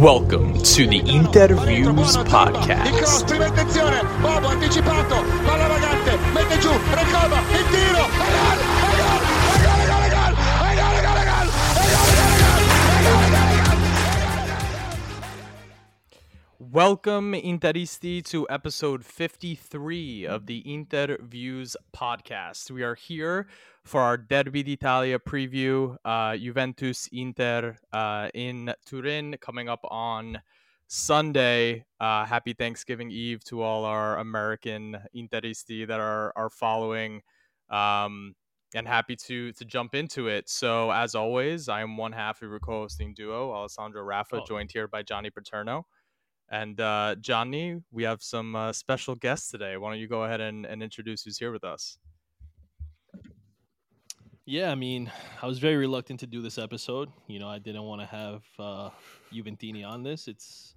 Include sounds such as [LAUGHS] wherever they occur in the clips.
Welcome to the Interviews Podcast. Anticipato, palla vagante, mette giù, Recoba, il tiro, Welcome, Interisti, to episode 53 of the Interviews podcast. We are here for our Derby d'Italia preview, uh, Juventus Inter uh, in Turin, coming up on Sunday. Uh, happy Thanksgiving Eve to all our American Interisti that are, are following. Um, and happy to to jump into it. So, as always, I am one half of your co-hosting duo, Alessandro Rafa, Oh. joined here by Johnny Paterno. And uh, Johnny, we have some uh, special guests today. Why don't you go ahead and, and introduce who's here with us? Yeah, I mean, I was very reluctant to do this episode. You know, I didn't want to have uh, Juventini on this. It's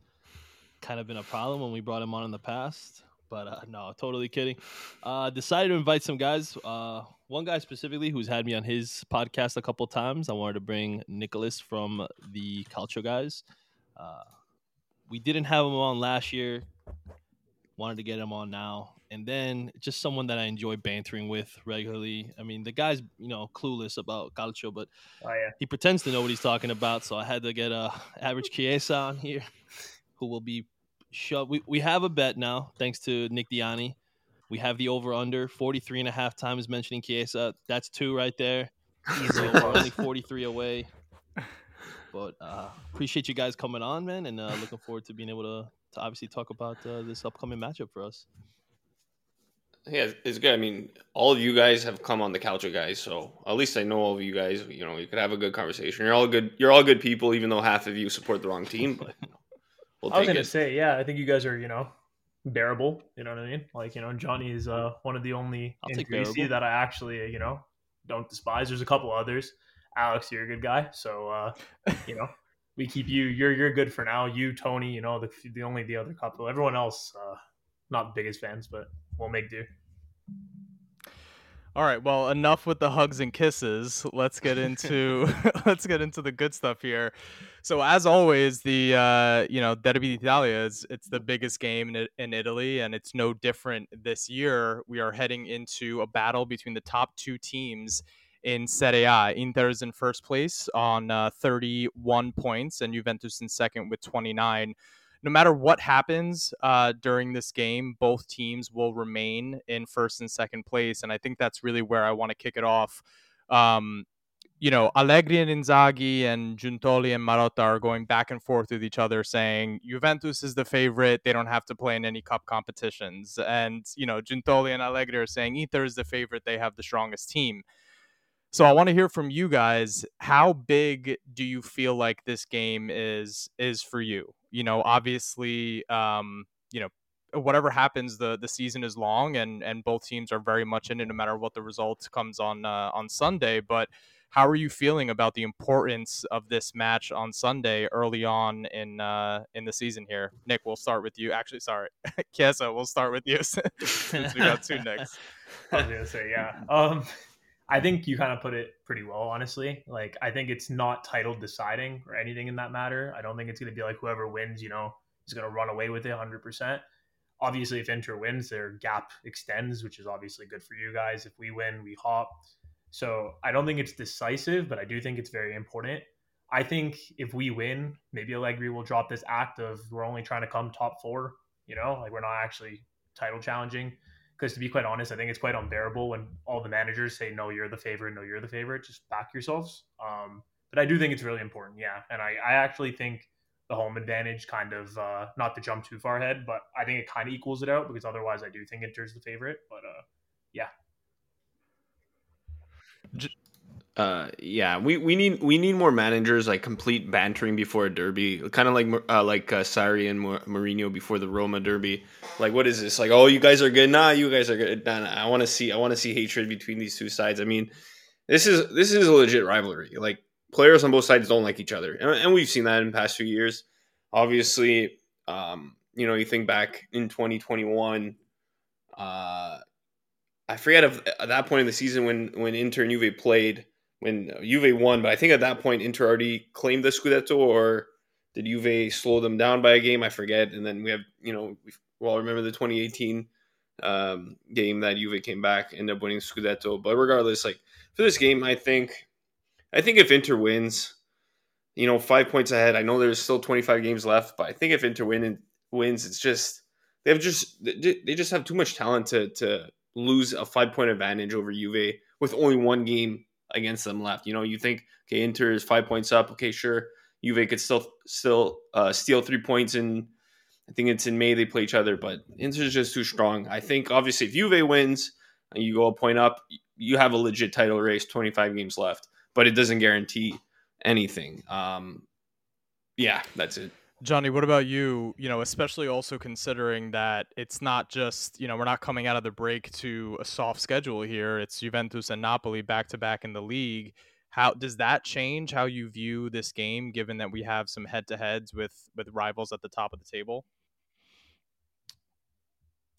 kind of been a problem when we brought him on in the past. But uh, no, totally kidding. Uh, decided to invite some guys. Uh, one guy specifically who's had me on his podcast a couple times. I wanted to bring Nicholas from the Calcio guys. Uh, we didn't have him on last year. Wanted to get him on now. And then just someone that I enjoy bantering with regularly. I mean, the guy's, you know, clueless about Calcio, but Oh yeah. he pretends to know what he's talking about. So I had to get a average Chiesa on here, [LAUGHS] who will be shoved. We, we have a bet now, thanks to Nick Diani. We have the over under 43 and a half times mentioning Chiesa. That's two right there. [LAUGHS] So we're only 43 away. [LAUGHS] But uh, appreciate you guys coming on, man, and uh, looking forward to being able to, to obviously talk about uh, this upcoming matchup for us. Yeah, it's good. I mean, all of you guys have come on the Calcio guys, so at least I know all of you guys. You know, you could have a good conversation. You're all good. You're all good people, even though half of you support the wrong team. But we'll I was gonna it. say, yeah, I think you guys are, you know, bearable. You know what I mean? Like, you know, Johnny is uh one of the only I'll in take that I actually, you know, don't despise. There's a couple others. Alex, you're a good guy, so uh, you know, we keep you. You're you're good for now. You, Tony, you know, the the only the other couple. Everyone else, uh, not the biggest fans, but we'll make do. All right, well, enough with the hugs and kisses. Let's get into [LAUGHS] [LAUGHS] let's get into the good stuff here. So, as always, the uh, you know Derby d'Italia is it's the biggest game in, in Italy, and it's no different this year. We are heading into a battle between the top two teams in Serie A. Inter is in first place on uh, 31 points, and Juventus in second with 29 no matter what happens uh, during this game, both teams will remain in first and second place, and I think that's really where I want to kick it off. Um, you know, Allegri and Inzaghi and Giuntoli and Marotta are going back and forth with each other, saying Juventus is the favorite; they don't have to play in any cup competitions, and you know, Giuntoli and Allegri are saying Inter is the favorite; they have the strongest team. So I want to hear from you guys. How big do you feel like this game is is for you? You know, obviously, um, you know, whatever happens, the the season is long, and and both teams are very much in it, no matter what the result comes on uh, on Sunday. But how are you feeling about the importance of this match on Sunday early on in uh, in the season here? Nick, we'll start with you. Actually, sorry, [LAUGHS] Chiesa, we'll start with you [LAUGHS] since we got two Nicks. [LAUGHS] I was gonna say, yeah. Um, I think you kind of put it pretty well, honestly. Like, I think it's not title deciding or anything in that matter. I don't think it's gonna be like whoever wins, you know, is gonna run away with it 100. percent Obviously, if Inter wins, their gap extends, which is obviously good for you guys. If we win, we hop. So I don't think it's decisive, but I do think it's very important. I think if we win, maybe Allegri will drop this act of we're only trying to come top four. You know, like we're not actually title challenging because to be quite honest, I think it's quite unbearable when all the managers say, "No, you're the favorite. No, you're the favorite. Just back yourselves." Um, but I do think it's really important, yeah. And I, I actually think the home advantage kind of uh, not to jump too far ahead, but I think it kind of equals it out because otherwise, I do think Inter's the favorite. But uh, yeah, Uh, yeah, we, we need we need more managers like complete bantering before a derby, kind of like uh, like uh, and Mou- Mourinho before the Roma derby. Like, what is this? Like, oh, you guys are good. Nah, you guys are good. Nah, nah. I want to see I want to see hatred between these two sides. I mean, this is this is a legit rivalry. Like, players on both sides don't like each other, and, and we've seen that in past few years. Obviously, um, you know, you think back in 2021. Uh, I forget of at that point in the season when when Inter and Juve played when Juve won, but I think at that point Inter already claimed the Scudetto, or Did Juve slow them down by a game? I forget. And then we have, you know, well, remember the 2018 um, game that Juve came back, ended up winning Scudetto. But regardless, like for this game, I think, I think if Inter wins, you know, five points ahead. I know there's still 25 games left, but I think if Inter win, wins, it's just they have just they just have too much talent to to lose a five point advantage over Juve with only one game against them left. You know, you think okay, Inter is five points up. Okay, sure, Juve could still still uh, steal three points in. I think it's in May they play each other, but Inter's just too strong. I think obviously if Juve wins and you go a point up, you have a legit title race. Twenty five games left, but it doesn't guarantee anything. Um, yeah, that's it. Johnny, what about you? You know, especially also considering that it's not just, you know, we're not coming out of the break to a soft schedule here. It's Juventus and Napoli back to back in the league. How does that change how you view this game given that we have some head-to-heads with with rivals at the top of the table?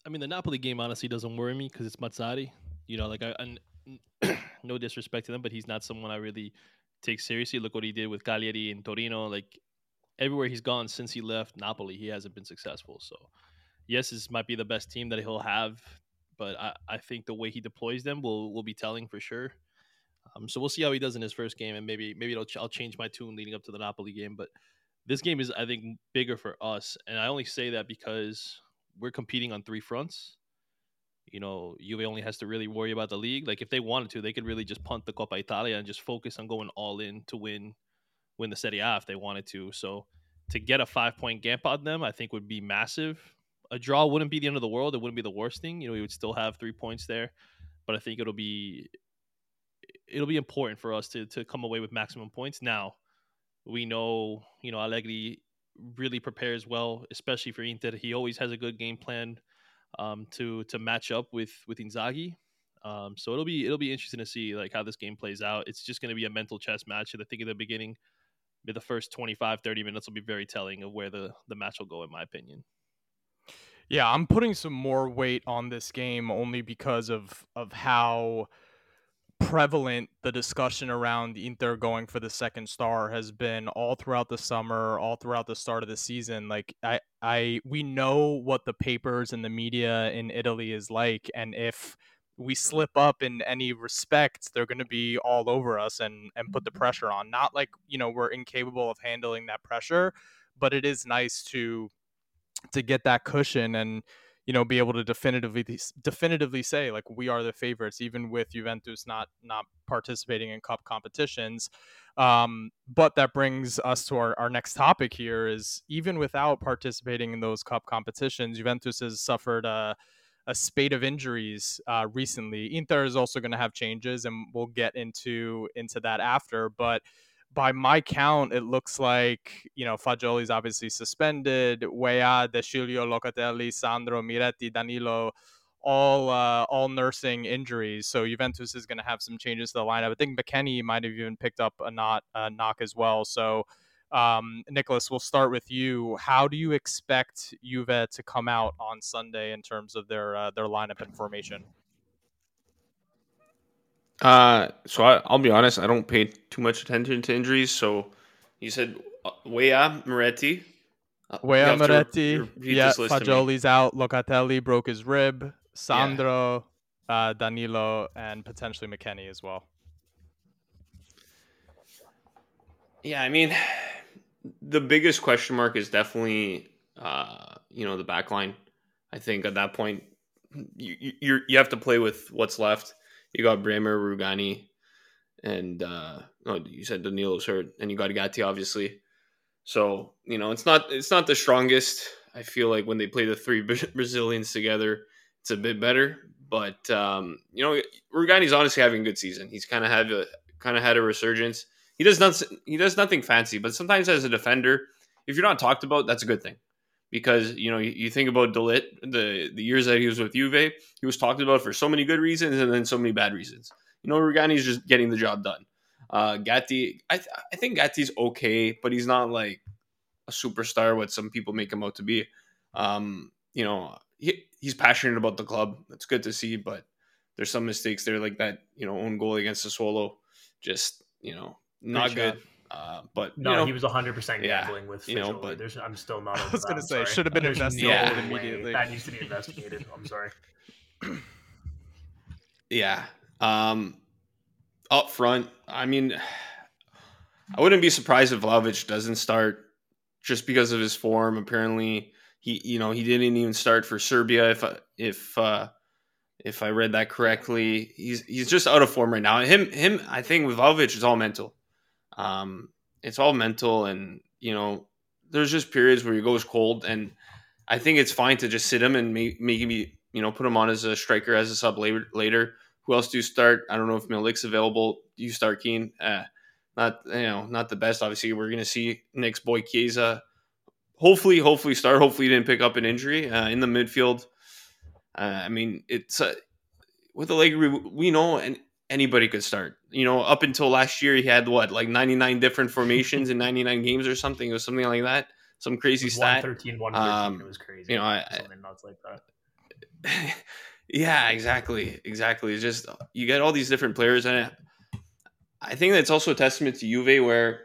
I mean, the Napoli game honestly doesn't worry me because it's Mazzarri. You know, like I, I [CLEARS THROAT] no disrespect to them, but he's not someone I really take seriously. Look what he did with Cagliari and Torino. Like everywhere he's gone since he left Napoli, he hasn't been successful. So, yes, this might be the best team that he'll have, but I, I think the way he deploys them will will be telling for sure. Um, so we'll see how he does in his first game, and maybe maybe I'll, I'll change my tune leading up to the Napoli game. But this game is, I think, bigger for us, and I only say that because we're competing on three fronts. You know, Juve only has to really worry about the league. Like if they wanted to, they could really just punt the Coppa Italia and just focus on going all in to win win the Serie A if they wanted to. So to get a five point gap on them, I think would be massive. A draw wouldn't be the end of the world. It wouldn't be the worst thing. You know, we would still have three points there, but I think it'll be it'll be important for us to to come away with maximum points. Now, we know you know Allegri really prepares well, especially for Inter. He always has a good game plan um, to to match up with with Inzaghi. Um, so it'll be it'll be interesting to see like how this game plays out. It's just going to be a mental chess match. And I think at the beginning, the first 25, 30 minutes will be very telling of where the, the match will go, in my opinion. Yeah, I'm putting some more weight on this game only because of of how prevalent the discussion around Inter going for the second star has been all throughout the summer, all throughout the start of the season. Like I I we know what the papers and the media in Italy is like and if we slip up in any respect, they're going to be all over us and and put the mm-hmm. pressure on. Not like you know we're incapable of handling that pressure, but it is nice to to get that cushion and you know be able to definitively definitively say like we are the favorites even with Juventus not not participating in cup competitions um, but that brings us to our, our next topic here is even without participating in those cup competitions Juventus has suffered a a spate of injuries uh, recently. Inter is also going to have changes, and we'll get into into that after. But by my count, it looks like you know Fagioli's obviously suspended. Weah, De Sciglio, Locatelli, Sandro, Miretti, Danilo, all uh, all nursing injuries. So Juventus is going to have some changes to the lineup. I think McKennie might have even picked up a not a knock as well. So um, Nicholas, we'll start with you. How do you expect Juve to come out on Sunday in terms of their uh, their lineup and formation? Uh, so I, will be honest, I don't pay too much attention to injuries. So you said uh, Weah Miretti. Uh, Weah Miretti. Yeah, Fagioli's out. Locatelli broke his rib. Sandro, yeah. uh, Danilo, and potentially McKennie as well. Yeah, I mean, the biggest question mark is definitely uh, you know the back line. I think at that point you you you have to play with what's left. You got Bremer, Rugani, and uh, oh, you said Danilo's hurt, and you got Gatti obviously. So you know it's not it's not the strongest. I feel like when they play the three Brazilians together, it's a bit better. But um, you know Rugani's honestly having a good season. He's kind of had a kind of had a resurgence he does nothing. He does nothing fancy, but sometimes as a defender, if you're not talked about, that's a good thing because you know you, you think about De Ligt, the the years that he was with Juve, he was talked about for so many good reasons and then so many bad reasons. You know, Rugani's just getting the job done. Uh, Gatti, I th- I think Gatti's okay, but he's not like a superstar what some people make him out to be. Um, you know, he, he's passionate about the club. That's good to see, but there's some mistakes there, like that you know own goal against the Sassuolo. Just you know, not good. Uh, but No, you know, he was 100 percent yeah, gambling with you know, but- There's, I'm still not. [LAUGHS] I was gonna say, sorry. should have been There's investigated no way immediately. That needs to be investigated. I'm sorry. Yeah. Um, up front, I mean, I wouldn't be surprised if Vlahovic doesn't start just because of his form. Apparently, he you know he didn't even start for Serbia. If I- if uh, if I read that correctly, he's he's just out of form right now. Him him, I think with Vlahovic is all mental. Um, it's all mental, and you know, there's just periods where he goes cold, and I think it's fine to just sit him and make, maybe you know put him on as a striker as a sub later. later. Who else do you start? I don't know if Milik's available. Do you start Kean? Uh, not you know not the best. Obviously, we're gonna see Nick's boy Chiesa. Hopefully, hopefully start. Hopefully, didn't pick up an injury uh, in the midfield. Uh, I mean, it's uh, with Allegri. We know and anybody could start. You know, up until last year, he had what like ninety nine different formations in ninety nine games or something. It was something like that. Some crazy stat. 113, 113. Um, it was crazy. you know, I- something nuts like that. [LAUGHS] yeah, exactly, exactly. It's just you get all these different players, and it I think that's also a testament to Juve, where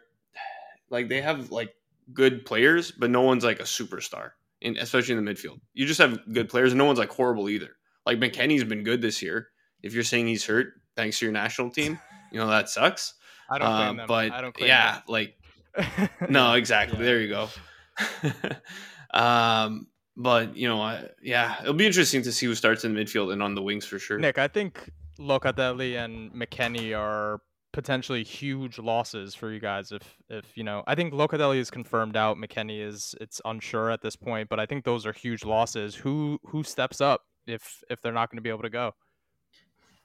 like they have like good players, but no one's like a superstar, in especially in the midfield. You just have good players, and no one's like horrible either. Like McKennie's been good this year. If you're saying he's hurt, thanks to your national [LAUGHS] team, you know that sucks. I don't Uh, them. but I don't claim yeah, like [LAUGHS] no, exactly. Yeah. There you go. [LAUGHS] um, but you know, I, yeah, it'll be interesting to see who starts in the midfield and on the wings for sure. Nick, I think Locatelli and McKennie are potentially huge losses for you guys if if you know I think Locatelli is confirmed out, McKennie is it's unsure at this point, but I think those are huge losses. Who who steps up if if they're not going to be able to go?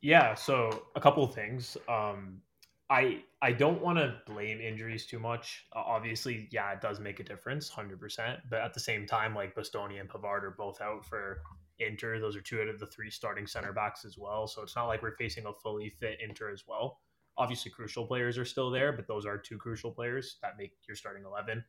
Yeah, so a couple of things. Um, I I don't want to blame injuries too much. Uh, obviously, yeah, it does make a difference, hundred percent. But at the same time, like Bastoni and Pavard are both out for Inter. Those are two out of the three starting center backs as well. So it's not like we're facing a fully fit Inter as well. Obviously, crucial players are still there, but those are two crucial players that make your starting eleven.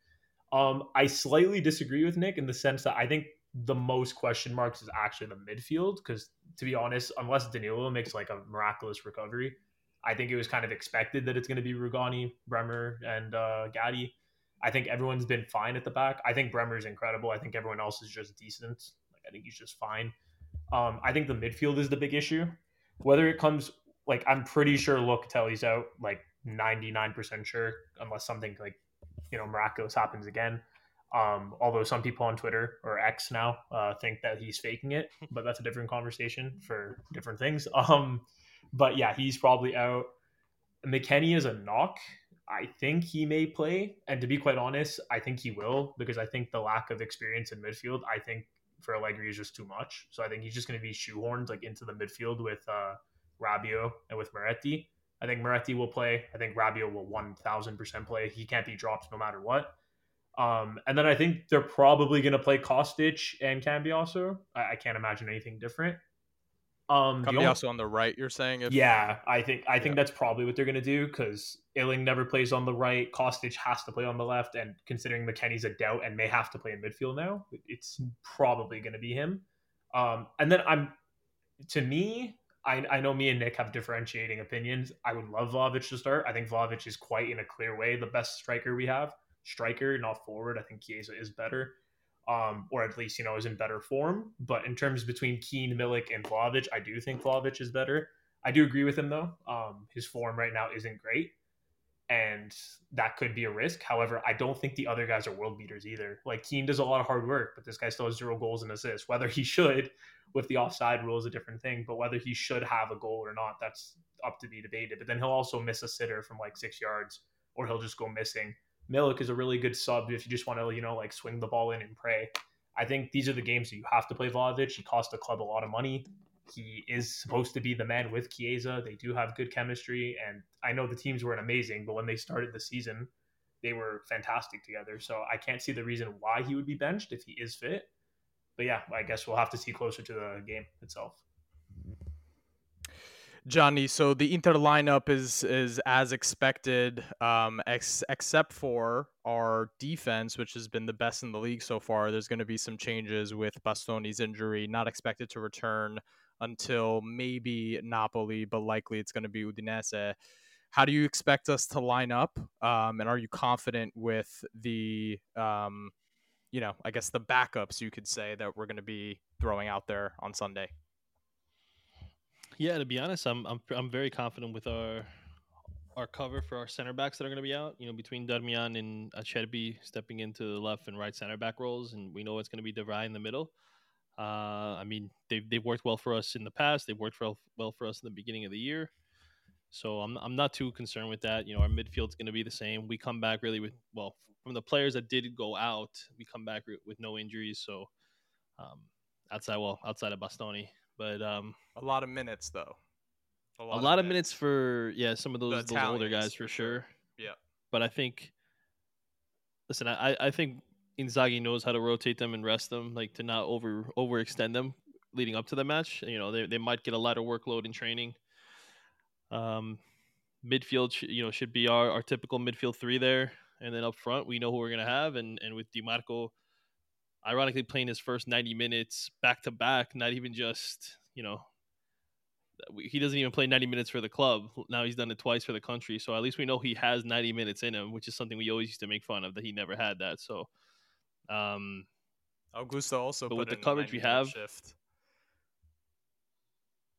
Um, I slightly disagree with Nick in the sense that I think the most question marks is actually the midfield because to be honest, unless Danilo makes like a miraculous recovery, I think it was kind of expected that it's going to be Rugani, Bremer, and uh, Gatti. I think everyone's been fine at the back. I think Bremer's incredible. I think everyone else is just decent. Like I think he's just fine. Um, I think the midfield is the big issue. Whether it comes like I'm pretty sure Locatelli's out, like 99% sure, unless something like you know miraculous happens again. Um, although some people on Twitter or X now uh, think that he's faking it, [LAUGHS] but that's a different conversation for different things. [LAUGHS] Um, but yeah, he's probably out. McKennie is a knock. I think he may play, and to be quite honest, I think he will because I think the lack of experience in midfield, I think for Allegri is just too much. So I think he's just going to be shoehorned like into the midfield with uh, Rabiot and with Miretti. I think Miretti will play. I think Rabiot will one thousand percent play. He can't be dropped no matter what. Um, and then I think they're probably going to play Kostic and Cambiaso. I, I can't imagine anything different. Um, Come only- on the right, you're saying if yeah, I think I think Yeah. that's probably what they're gonna do because Iling never plays on the right. Kostic has to play on the left, and considering McKennie's a doubt and may have to play in midfield now, it's probably gonna be him. Um, and then I'm, to me, I, I know me and Nick have differentiating opinions. I would love Vlahovic to start. I think Vlahovic is quite in a clear way the best striker we have. Striker, not forward. I think Chiesa is better um, or at least you know is in better form. But in terms between Kean, Milik, and Vlahovic, I do think Vlahovic is better. I do agree with him though. Um, his form right now isn't great, and that could be a risk. However, I don't think the other guys are world beaters either. Like Kean does a lot of hard work, but this guy still has zero goals and assists. Whether he should, with the offside rule, is a different thing. But whether he should have a goal or not, that's up to be debated. But then he'll also miss a sitter from like six yards, or he'll just go missing. Milik is a really good sub if you just want to, you know, like swing the ball in and pray. I think these are the games that you have to play Vlahovic. He cost the club a lot of money. He is supposed to be the man with Chiesa. They do have good chemistry, and I know the teams weren't amazing, but when they started the season, they were fantastic together. So I can't see the reason why he would be benched if he is fit. But yeah, I guess we'll have to see closer to the game itself. Johnny, so the Inter lineup is is as expected, um, ex- except for our defense, which has been the best in the league so far. There's going to be some changes with Bastoni's injury, not expected to return until maybe Napoli, but likely it's going to be Udinese. how do you expect us to line up? Um, and are you confident with the, um, you know, I guess the backups you could say that we're going to be throwing out there on Sunday? Yeah, to be honest, I'm I'm I'm very confident with our our cover for our center backs that are going to be out. You know, between Darmian and Acerbi stepping into the left and right center back roles, and we know it's going to be De Vrij in the middle. Uh, I mean, they've they've worked well for us in the past. They've worked well well for us in the beginning of the year. So I'm I'm not too concerned with that. You know, our midfield's going to be the same. We come back really with well from the players that did go out. We come back with no injuries. So um, outside well outside of Bastoni, but um, a lot of minutes though. A lot, a lot of, minutes. minutes. for yeah some of those, those older guys for, sure. Yeah, but I think listen, I I think Inzaghi knows how to rotate them and rest them, like to not over overextend them leading up to the match. You know, they they might get a lighter workload in training. Um, midfield, sh- you know, should be our, our typical midfield three there, and then up front, we know who we're gonna have, and and with Dimarco, ironically playing his first ninety minutes back to back, not even just you know. He doesn't even play 90 minutes for the club. Now he's done it twice for the country. So at least we know he has 90 minutes in him, which is something we always used to make fun of that he never had that. So, um, Augusto also. But with the coverage we have, shift.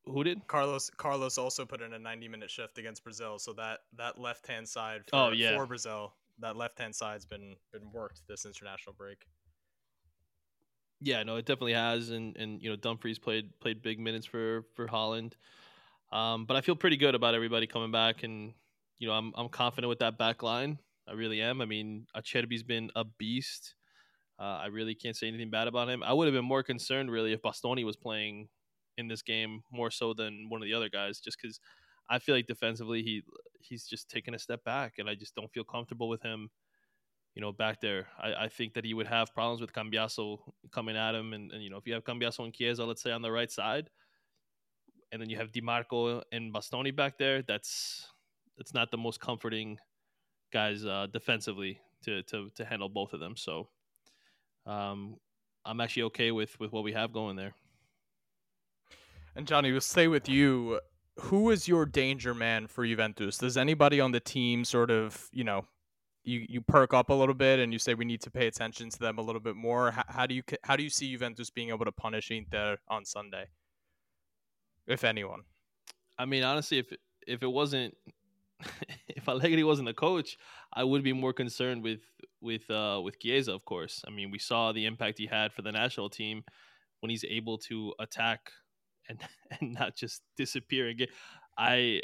Who did? Carlos Carlos also put in a 90 minute shift against Brazil, so that that left hand side for, oh, yeah. for Brazil, that left hand side's been been worked this international break. Yeah, no, it definitely has, and and you know Dumfries played played big minutes for for Holland, um, but I feel pretty good about everybody coming back, and you know I'm I'm confident with that back line. I really am. I mean, Acerbi's been a beast. Uh, I really can't say anything bad about him. I would have been more concerned really if Bastoni was playing in this game more so than one of the other guys, just because I feel like defensively he he's just taken a step back, and I just don't feel comfortable with him. You know, back there, I, I think that he would have problems with Cambiaso coming at him, and, and you know, if you have Cambiaso and Chiesa, let's say on the right side, and then you have Dimarco and Bastoni back there, that's that's not the most comforting guys uh, defensively to, to to handle both of them. So, um, I'm actually okay with with what we have going there. And Johnny, we'll stay with you. Who is your danger man for Juventus? Does anybody on the team sort of, you know, you, you perk up a little bit and you say we need to pay attention to them a little bit more? How, how do you how do you see Juventus being able to punish Inter on Sunday, if anyone? I mean, honestly, if if it wasn't [LAUGHS] if Allegri wasn't the coach, I would be more concerned with with uh, with Chiesa, of course. I mean, we saw the impact he had for the national team when he's able to attack and [LAUGHS] and not just disappear again. I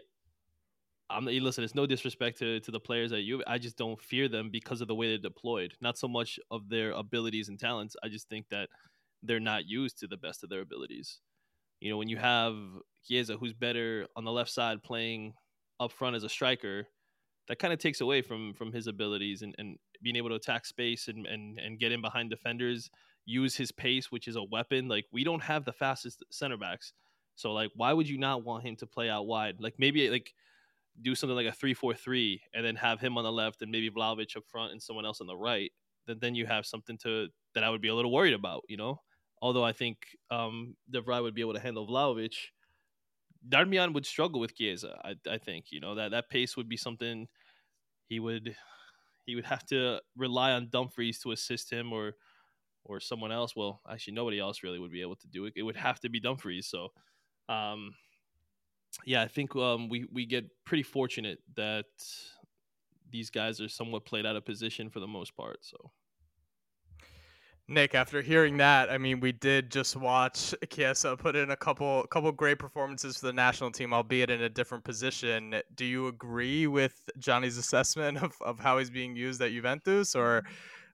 I'm listen. It's no disrespect to, to the players at you. I just don't fear them because of the way they're deployed. Not so much of their abilities and talents. I just think that they're not used to the best of their abilities. You know, when you have Chiesa, who's better on the left side playing up front as a striker, that kind of takes away from from his abilities and, and being able to attack space and, and and get in behind defenders use his pace, which is a weapon. Like we don't have the fastest center backs. So like why would you not want him to play out wide? Like maybe like do something like a three four three and then have him on the left and maybe Vlahovic up front and someone else on the right. Then then you have something to that I would be a little worried about, you know? Although I think um De Vrij would be able to handle Vlahovic. Darmian would struggle with Chiesa, I, I think. You know, that that pace would be something he would he would have to rely on Dumfries to assist him or or someone else. Well, actually, nobody else really would be able to do it. It would have to be Dumfries. So, um, yeah, I think um, we we get pretty fortunate that these guys are somewhat played out of position for the most part. So. Nick, after hearing that, I mean, we did just watch Chiesa put in a couple couple great performances for the national team, albeit in a different position. Do you agree with Johnny's assessment of, of how he's being used at Juventus, or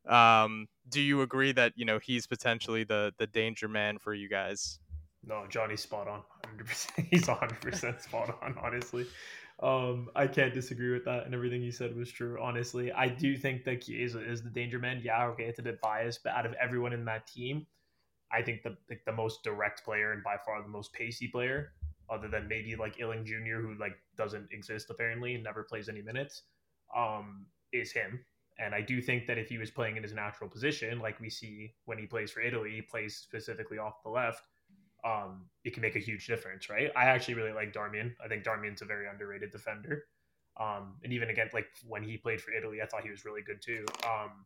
um, do you agree that you know he's potentially the the danger man for you guys? No, Johnny's spot on. 100%. [LAUGHS] He's 100% spot on, honestly. Um, I can't disagree with that, and everything you said was true. Honestly, I do think that Chiesa is the danger man. Yeah, okay, it's a bit biased, but out of everyone in that team, I think the like the most direct player and by far the most pacey player, other than maybe like Iling Jr., who like doesn't exist apparently and never plays any minutes, um, is him. And I do think that if he was playing in his natural position, like we see when he plays for Italy, he plays specifically off the left, um, it can make a huge difference, right? I actually really like Darmian. I think Darmian's a very underrated defender. Um, and even again, like when he played for Italy, I thought he was really good too. Um,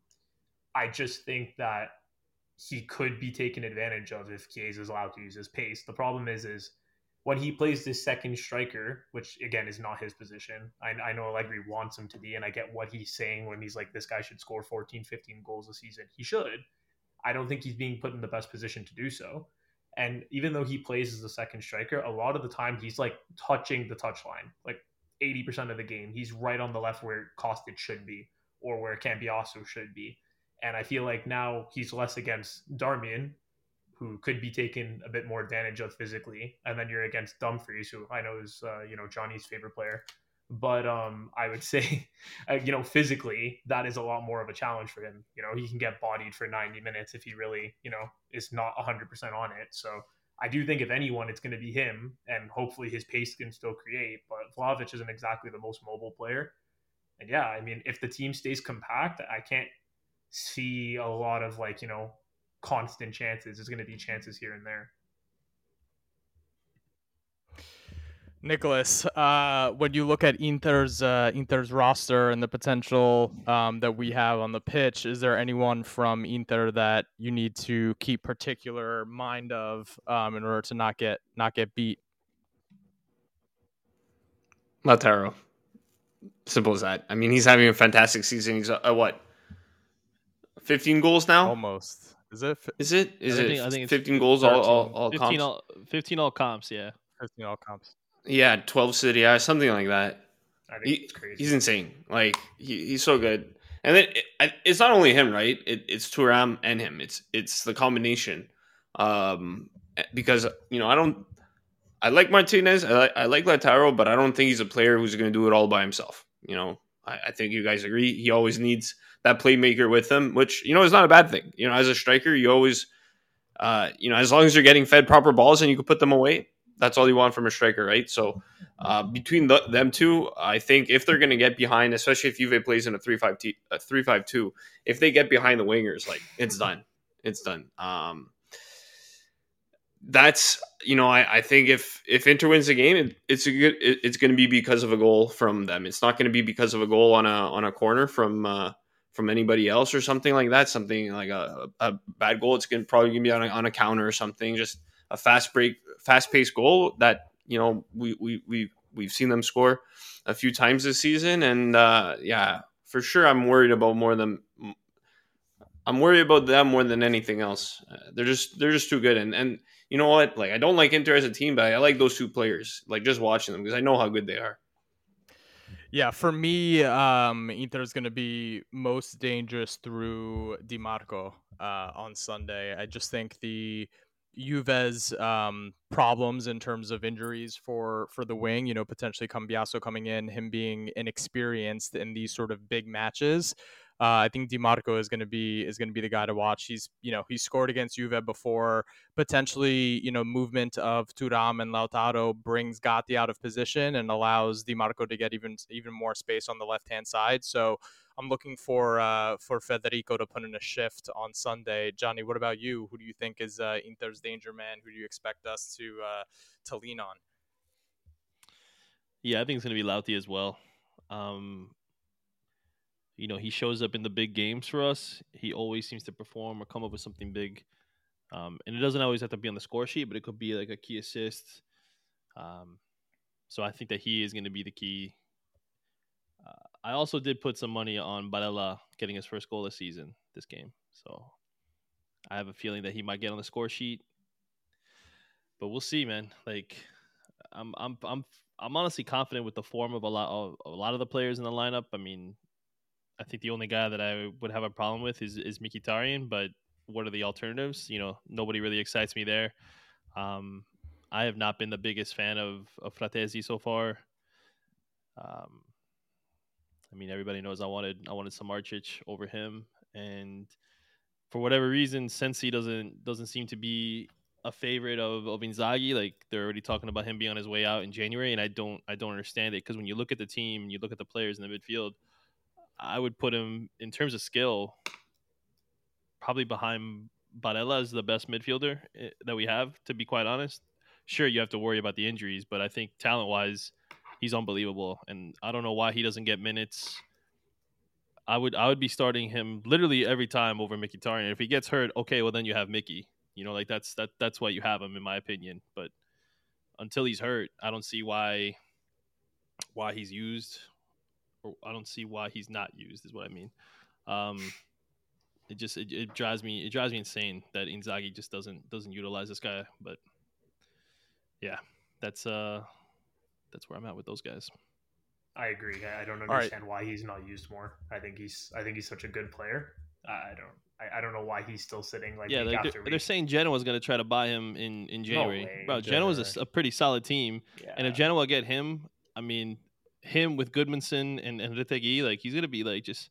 I just think that he could be taken advantage of if Chiesa is allowed to use his pace. The problem is, is when he plays this second striker, which again is not his position. I, I know Allegri wants him to be, and I get what he's saying when he's like, this guy should score 14, 15 goals a season. He should. I don't think he's being put in the best position to do so. And even though he plays as a second striker, a lot of the time he's like touching the touchline. Like 80% of the game, he's right on the left where Kostic should be or where Cambiaso should be. And I feel like now he's less against Darmian, who could be taken a bit more advantage of physically, and then you're against Dumfries, who I know is uh, you know Johnny's favorite player. But um, I would say, [LAUGHS] uh, you know, physically that is a lot more of a challenge for him. You know, he can get bodied for 90 minutes if he really, you know, is not 100% on it. So I do think if anyone, it's going to be him, and hopefully his pace can still create. But Vlahovic isn't exactly the most mobile player. And yeah, I mean, if the team stays compact, I can't see a lot of like you know constant chances. There's going to be chances here and there. Nicholas, uh, when you look at Inter's uh, Inter's roster and the potential um, that we have on the pitch, is there anyone from Inter that you need to keep particular mind of um, in order to not get not get beat? Lautaro. Simple as that. I mean, he's having a fantastic season. He's uh, what 15 goals now? Almost. Is it? Is it? Is I it think- I think it's 15 goals all, all, all 15 comps? all 15 all comps, yeah. 15 all comps. Yeah, 12 City, yeah, something like that. I think He, it's crazy. he's insane. Like he, he's so good. And then it, it's not only him, right? It, it's Thuram and him. It's it's the combination. Um, because you know I don't. I like Martinez. I like, I like Lautaro, but I don't think he's a player who's going to do it all by himself. You know, I, I think you guys agree. He always needs that playmaker with him, which you know is not a bad thing. You know, as a striker, you always, uh, you know, as long as you're getting fed proper balls and you can put them away, that's all you want from a striker, right? So uh, between the, them two, I think if they're going to get behind, especially if Juve plays in a three five t- a three five two, if they get behind the wingers, like it's done, it's done. Um, that's you know I, I think if if Inter wins the game, it, it's a good it, it's going to be because of a goal from them. It's not going to be because of a goal on a on a corner from uh, from anybody else or something like that. Something like a, a bad goal. It's to probably to be on a, on a counter or something. Just a fast break, fast paced goal that you know we we we we've seen them score a few times this season, and uh, yeah, for sure, I'm worried about more than I'm worried about them more than anything else. Uh, they're just they're just too good, and and you know what? Like I don't like Inter as a team, but I like those two players. Like just watching them because I know how good they are. Yeah, for me, um, Inter is going to be most dangerous through Dimarco uh, on Sunday. I just think the Juve's um, problems in terms of injuries for for the wing, you know, potentially Cambiaso coming in, him being inexperienced in these sort of big matches. Uh, I think Dimarco is going to be is going to be the guy to watch. He's you know he scored against Juve before. Potentially you know movement of Thuram and Lautaro brings Gatti out of position and allows Dimarco to get even even more space on the left hand side. So I'm looking for uh, for Federico to put in a shift on Sunday. Johnny, what about you? Who do you think is uh, Inter's danger man? Who do you expect us to uh, to lean on? Yeah, I think it's going to be Lauti as well. Um, you know, he shows up in the big games for us. He always seems to perform or come up with something big. Um, and it doesn't always have to be on the score sheet, but it could be like a key assist. Um, so I think that he is going to be the key. I also did put some money on Barella getting his first goal this season, this game. So I have a feeling that he might get on the score sheet. But we'll see, man. Like I'm, I'm, I'm, I'm honestly confident with the form of a lot of a lot of the players in the lineup. I mean, I think the only guy that I would have a problem with is is Mkhitaryan, but what are the alternatives? You know, nobody really excites me there. Um, I have not been the biggest fan of of Fratesi so far. Um, I mean, everybody knows I wanted I wanted Samardzic over him, and for whatever reason, Sensi doesn't doesn't seem to be a favorite of, of Inzaghi. Like they're already talking about him being on his way out in January, and I don't I don't understand it because when you look at the team and you look at the players in the midfield, I would put him in terms of skill, probably behind Barella as the best midfielder eh, that we have. To be quite honest, sure you have to worry about the injuries, but I think talent wise, he's unbelievable, and I don't know why he doesn't get minutes. I would I would be starting him literally every time over Mickey Mkhitaryan. If he gets hurt, okay, well then you have Mickey. You know, like that's that that's why you have him in my opinion. But until he's hurt, I don't see why why he's used, or I don't see why he's not used. Is what I mean. Um, it just it, it drives me it drives me insane that Inzaghi just doesn't doesn't utilize this guy. But yeah, that's uh that's where I'm at with those guys. I agree. I don't right. understand why he's not used more. I think he's I think he's such a good player. I don't I, I don't know why he's still sitting like yeah, week they're, after they're, week. they're saying Genoa's going to try to buy him in in January. way, Bro, Genoa's a s- January. a, pretty solid team, yeah. and if Genoa get him, I mean, him with Gudmundsson and and Retegui, like he's going to be like just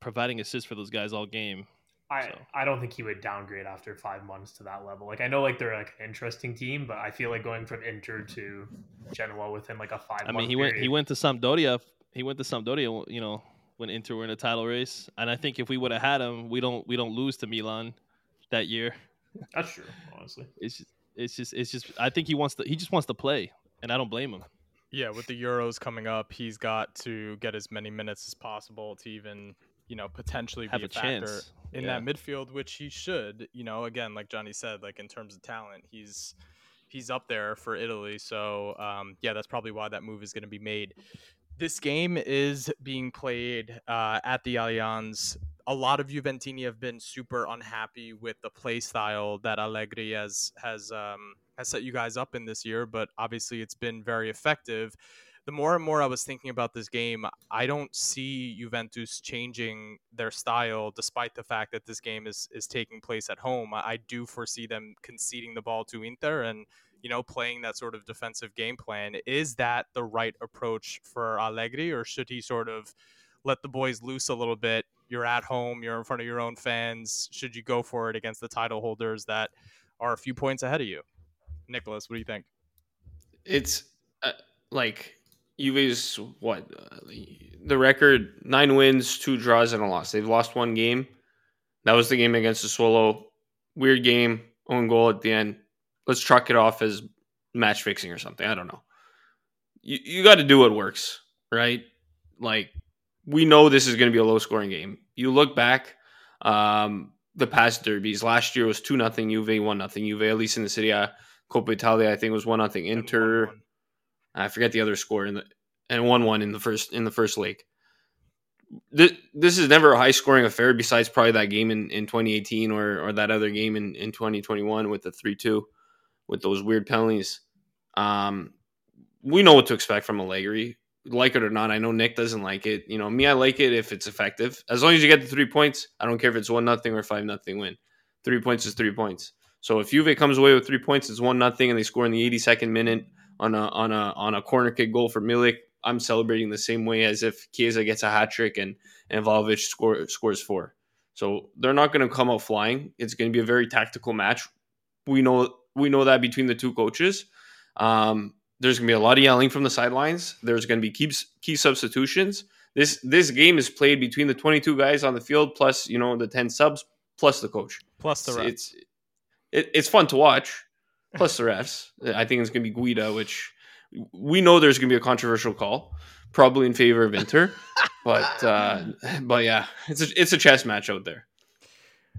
providing assists for those guys all game. I, so. I don't think he would downgrade after five months to that level. Like I know like they're like an interesting team, but I feel like going from Inter to Genoa within like a five. I mean, month he went he went to Sampdoria. He went to Sampdoria, you know, when Inter were in a title race, and I think if we would have had him, we don't we don't lose to Milan that year. That's true, honestly. [LAUGHS] It's just, it's just it's just I think he wants to he just wants to play, and I don't blame him. Yeah, with the Euros coming up, he's got to get as many minutes as possible to even, you know, potentially Have be a a, factor in Yeah. that midfield, which he should. You know, again, like Johnny said, like in terms of talent, he's he's up there for Italy. So um, yeah, that's probably why that move is going to be made. This game is being played uh, at the Allianz. A lot of Juventini have been super unhappy with the play style that Allegri has has um, has set you guys up in this year, but obviously it's been very effective. The more and more I was thinking about this game, I don't see Juventus changing their style, despite the fact that this game is is taking place at home. I, I do foresee them conceding the ball to Inter and you know playing that sort of defensive game plan. Is that the right approach for Allegri, or should he sort of let the boys loose a little bit? You're at home, you're in front of your own fans. Should you go for it against the title holders that are a few points ahead of you? Nicholas, what do you think? it's uh, like Juve's what uh, the record nine wins, two draws, and a loss. They've lost one game. That was the game against the Sassuolo. Weird game, own goal at the end. Let's truck it off as match fixing or something. I don't know. You you got to do what works, right? Like we know this is going to be a low scoring game. You look back, um, the past derbies. Last year was two nothing Juve, one nothing Juve. At least in the city, A. Coppa Italia, I think was one nothing Inter. 1-1. I forget the other score in the and one one in the first in the first leg. This, this is never a high scoring affair. Besides probably that game in, in 2018 or or that other game in, in 2021 with the three two with those weird penalties. Um, we know what to expect from Allegri, like it or not. I know Nick doesn't like it. You know me, I like it if it's effective. As long as you get the three points, I don't care if it's one nothing or five nothing win. Three points is three points. So if Juve comes away with three points, it's one nothing, and they score in the 82nd minute on a on a on a corner kick goal for Milik. I'm celebrating the same way as if Chiesa gets a hat trick and and Vlahovic score, scores four. So they're not going to come out flying. It's going to be a very tactical match. We know we know that between the two coaches. Um, there's going to be a lot of yelling from the sidelines. There's going to be key key substitutions. This this game is played between the 22 guys on the field plus you know the 10 subs plus the coach. Plus the rest. it's, it, it's fun to watch. Plus the refs. I think it's going to be Guida, which we know there's going to be a controversial call, probably in favor of Inter. [LAUGHS] but uh, but yeah, it's a it's a chess match out there.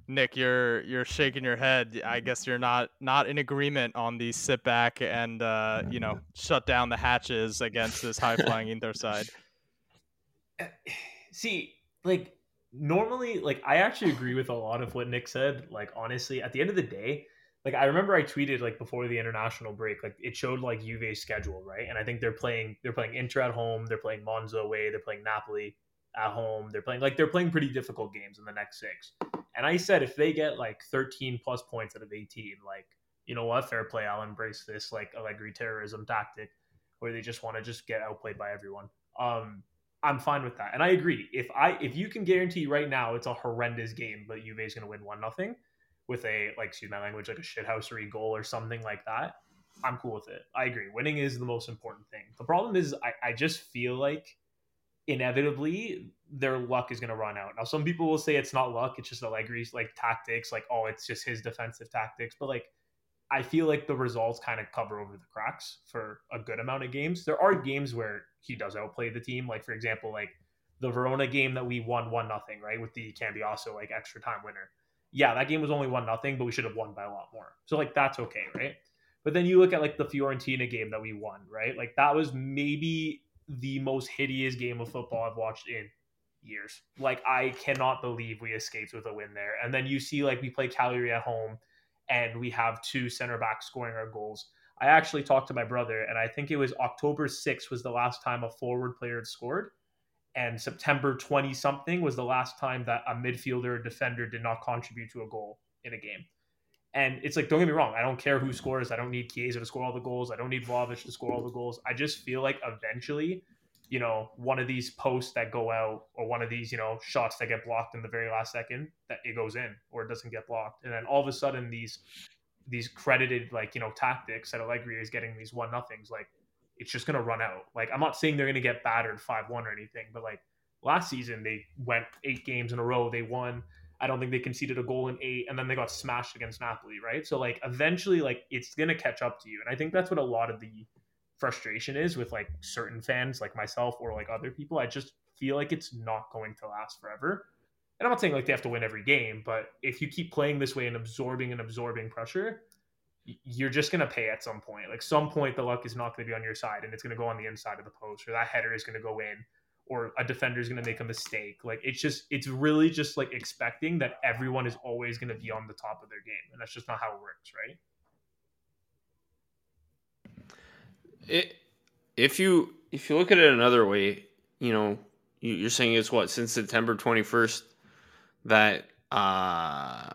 Nick, you're you're shaking your head. I guess you're not not in agreement on the sit back and uh, you know shut down the hatches against this high flying [LAUGHS] Inter side. [SIGHS] see like normally like i actually agree with a lot of what nick said like honestly at the end of the day like i remember i tweeted like before the international break like it showed like Juve's schedule right and i think they're playing they're playing inter at home they're playing monza away they're playing napoli at home they're playing like they're playing pretty difficult games in the next six and i said if they get like 13 plus points out of 18 like you know what fair play i'll embrace this like allegri terrorism tactic where they just want to just get outplayed by everyone um I'm fine with that. And I agree. If I if you can guarantee right now it's a horrendous game, but Juve is going to win one nothing with a like excuse my language like a shithousery goal or something like that, I'm cool with it. I agree. Winning is the most important thing. The problem is I, I just feel like inevitably their luck is going to run out. Now some people will say it's not luck, it's just Allegri's like tactics, like oh it's just his defensive tactics, but like I feel like the results kind of cover over the cracks for a good amount of games. There are games where he does outplay the team, like for example, like the Verona game that we won one nothing, right, with the Cambiaso like extra time winner. Yeah, that game was only one nothing, but we should have won by a lot more. So like that's okay, right? But then you look at like the Fiorentina game that we won, right? Like that was maybe the most hideous game of football I've watched in years. Like I cannot believe we escaped with a win there. And then you see like we play Cagliari at home and we have two center backs scoring our goals. I actually talked to my brother and I think it was October 6th was the last time a forward player had scored and September 20 something was the last time that a midfielder or defender did not contribute to a goal in a game. And it's like, don't get me wrong, I don't care who scores. I don't need Chiesa to score all the goals. I don't need Vlahovic to score all the goals. I just feel like eventually, you know, one of these posts that go out or one of these, you know, shots that get blocked in the very last second, that it goes in or it doesn't get blocked. And then all of a sudden these these credited like, you know, tactics that Allegri is getting these one nothings, like it's just gonna run out. Like I'm not saying they're gonna get battered five one or anything, but like last season they went eight games in a row, they won I don't think they conceded a goal in eight, and then they got smashed against Napoli, right? So like eventually, like it's gonna catch up to you, and I think that's what a lot of the frustration is with like certain fans, like myself or like other people. I just feel like it's not going to last forever. And I'm not saying like they have to win every game, but if you keep playing this way and absorbing and absorbing pressure, you're just going to pay at some point. Like some point, the luck is not going to be on your side, and it's going to go on the inside of the post, or that header is going to go in, or a defender is going to make a mistake. Like it's just it's really just like expecting that everyone is always going to be on the top of their game, and that's just not how it works, right? It, if you if you look at it another way, you know, you're saying it's what since September 21st that uh,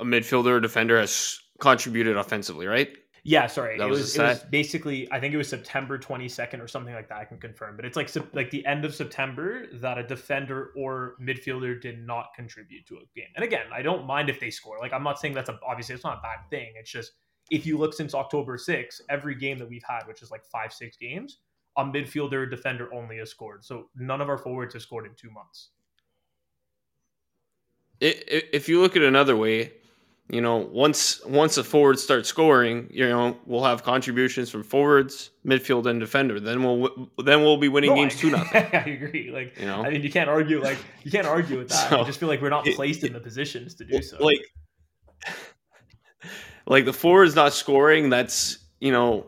a midfielder or defender has contributed offensively, right? Yeah, sorry. That it was, was it was basically I think it was September 22nd or something like that. I can confirm, but it's like like the end of September that a defender or midfielder did not contribute to a game. And again, I don't mind if they score. Like I'm not saying that's a obviously it's not a bad thing. It's just if you look since October 6, every game that we've had, which is like 5 6 games, a midfielder or defender only has scored. So none of our forwards have scored in 2 months. If you look at another way, you know, once once a forward starts scoring, you know, we'll have contributions from forwards, midfield, and defender. Then we'll then we'll be winning no, games two [LAUGHS] nothing. I agree. Like, you know, I mean, you can't argue like you can't argue with that. So, I just feel like we're not placed it, in the positions to do so. Like, [LAUGHS] like the forwards not scoring. That's you know,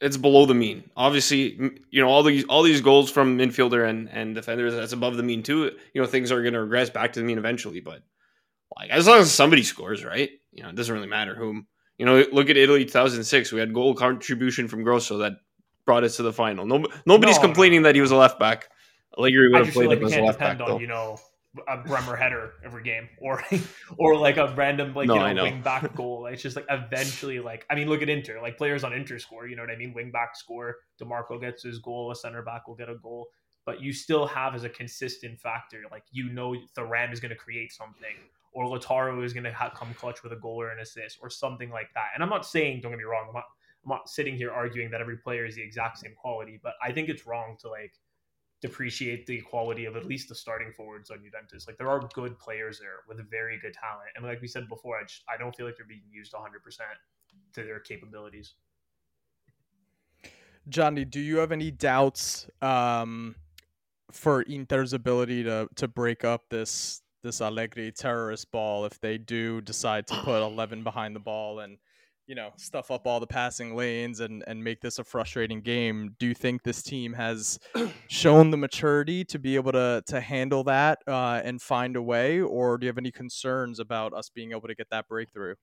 it's below the mean. Obviously, you know all these all these goals from midfielder and and defenders. That's above the mean too. You know, things are going to regress back to the mean eventually, but like as long as somebody scores, right? You know, it doesn't really matter whom. You know, look at Italy 2006. We had goal contribution from Grosso that brought us to the final. No, nobody's no, complaining no. that he was a left back. Allegri would have played like him as a left back. On, though. You know, a Bremer header every game, or [LAUGHS] or like a random like no, you know, know, wing back [LAUGHS] goal. It's just like eventually, like I mean, look at Inter. Like players on Inter score. You know what I mean? Wing back score. Dimarco gets his goal. A center back will get a goal. But you still have as a consistent factor, like you know, Thuram is going to create something, or Lautaro is going to come clutch with a goal or an assist or something like that. And I'm not saying, don't get me wrong, I'm not, I'm not sitting here arguing that every player is the exact same quality, but I think it's wrong to like depreciate the quality of at least the starting forwards on Juventus. Like there are good players there with very good talent, and like we said before, I just I don't feel like they're being used 100 percent to their capabilities. Johnny, do you have any doubts um, for Inter's ability to to break up this this Allegri terrorist ball if they do decide to put [SIGHS] 11 behind the ball and you know stuff up all the passing lanes and and make this a frustrating game. Do you think this team has [CLEARS THROAT] shown the maturity to be able to to handle that uh, and find a way? Or do you have any concerns about us being able to get that breakthrough?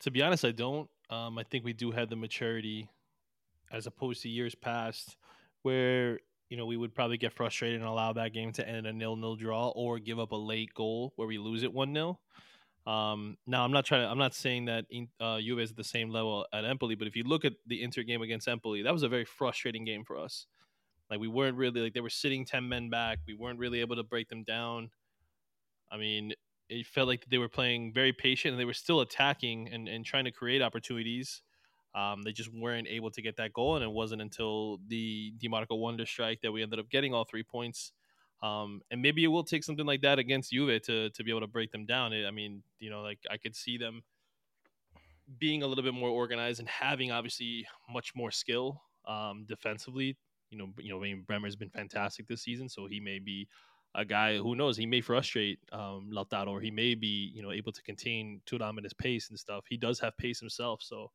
To be honest i don't. Um, i think we do have the maturity as opposed to years past where you know, we would probably get frustrated and allow that game to end a nil-nil draw or give up a late goal where we lose it one 0 um, now, I'm not trying to. I'm not saying that uh, Juve is at the same level at Empoli, but if you look at the Inter game against Empoli, that was a very frustrating game for us. Like we weren't really like they were sitting ten men back. We weren't really able to break them down. I mean, it felt like they were playing very patient and they were still attacking and, and trying to create opportunities. Um, they just weren't able to get that goal, and it wasn't until the Dimarco Wonder strike that we ended up getting all three points. Um, and maybe it will take something like that against Juve to to be able to break them down. I mean, you know, like I could see them being a little bit more organized and having obviously much more skill um, defensively. You know, you know, I mean, Bremer's been fantastic this season, so he may be a guy who knows he may frustrate um, Lautaro, or he may be you know able to contain Thuram in his pace and stuff. He does have pace himself, so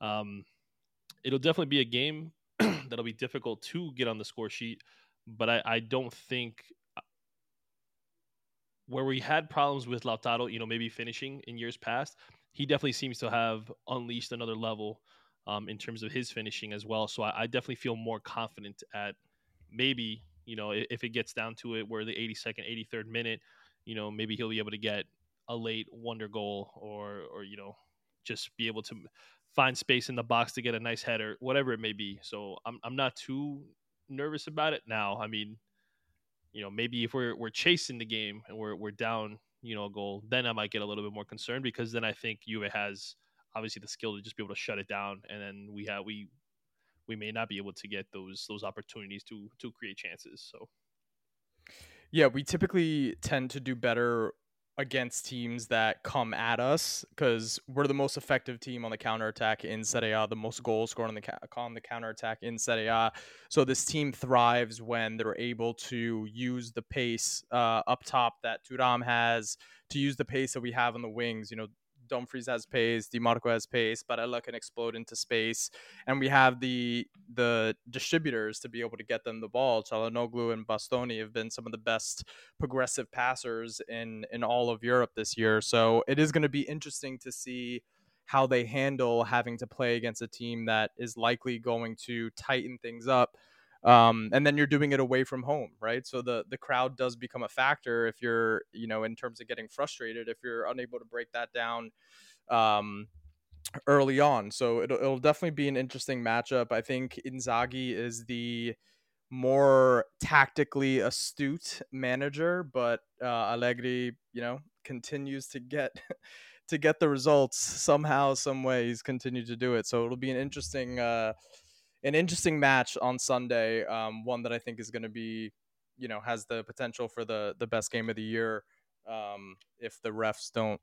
um, it'll definitely be a game [CLEARS THROAT] that'll be difficult to get on the score sheet. But I, I don't think uh, where we had problems with Lautaro, you know, maybe finishing in years past, he definitely seems to have unleashed another level um, in terms of his finishing as well. So I, I definitely feel more confident at maybe you know, if it gets down to it where the 82nd, 83rd minute, you know, maybe he'll be able to get a late wonder goal or, or, you know, just be able to find space in the box to get a nice header, whatever it may be. So I'm, I'm not too nervous about it now. I mean, you know, maybe if we're, we're chasing the game and we're, we're down, you know, a goal, then I might get a little bit more concerned because then I think Juve has obviously the skill to just be able to shut it down. And then we have, we, we may not be able to get those those opportunities to to create chances. So yeah, we typically tend to do better against teams that come at us because we're the most effective team on the counterattack in Serie A, the most goals scored on the ca- on the counterattack in Serie A. So this team thrives when they're able to use the pace uh, up top that Thuram has, to use the pace that we have on the wings. You know, Dumfries has pace, Dimarco has pace, Barella can explode into space, and we have the the distributors to be able to get them the ball. Calhanoglu and Bastoni have been some of the best progressive passers in in all of Europe this year. So it is going to be interesting to see how they handle having to play against a team that is likely going to tighten things up. Um, and then you're doing it away from home, right? So the the crowd does become a factor if you're, you know, in terms of getting frustrated if you're unable to break that down um, early on. So it'll, it'll definitely be an interesting matchup. I think Inzaghi is the more tactically astute manager, but uh, Allegri, you know, continues to get [LAUGHS] to get the results somehow, some way. He's continued to do it. So it'll be an interesting. Uh, an interesting match on Sunday. Um, one that I think is going to be, you know, has the potential for the the best game of the year. Um, if the refs don't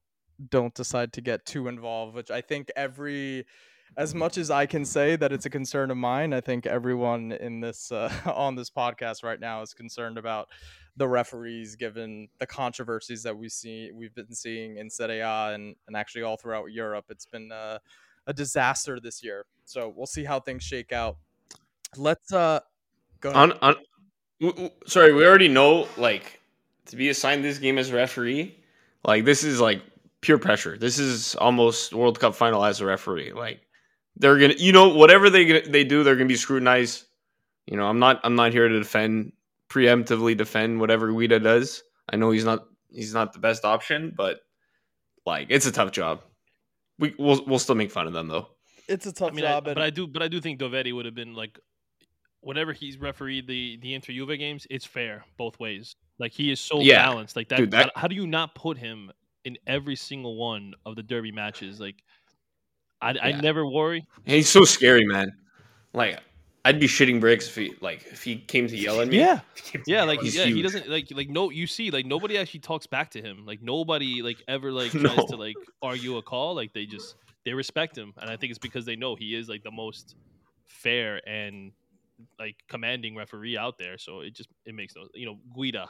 don't decide to get too involved, which I think every as much as I can say that it's a concern of mine, I think everyone in this uh, [LAUGHS] on this podcast right now is concerned about the referees, given the controversies that we see we've been seeing in Serie A and, and actually all throughout Europe. It's been uh, a disaster this year. So we'll see how things shake out. Let's uh go. On, on, sorry, we already know like to be assigned this game as referee. Like this is like pure pressure. This is almost World Cup final as a referee. Like they're gonna, you know, whatever they they do, they're gonna be scrutinized. You know, I'm not I'm not here to defend preemptively defend whatever Guida does. I know he's not he's not the best option, but like it's a tough job. We we'll we'll still make fun of them though. it's a tough I mean, I, job. but I do, but I do think Doveri would have been like, whenever he's refereed the the Inter Juve games, it's fair both ways. Like he is so Yeah. balanced. Like that, Dude, that- How do you not put him in every single one of the Derby matches? Like, I, I never worry. He's so scary, man. Like I'd be shitting bricks if he like if he came to yell at me. Yeah, [LAUGHS] yeah. Like He's yeah, he doesn't like like no. You see, like nobody actually talks back to him. Like nobody like ever [LAUGHS] like tries No. to like argue a call. Like they just they respect him, and I think it's because they know he is like the most fair and like commanding referee out there. So it just it makes no you know Guida.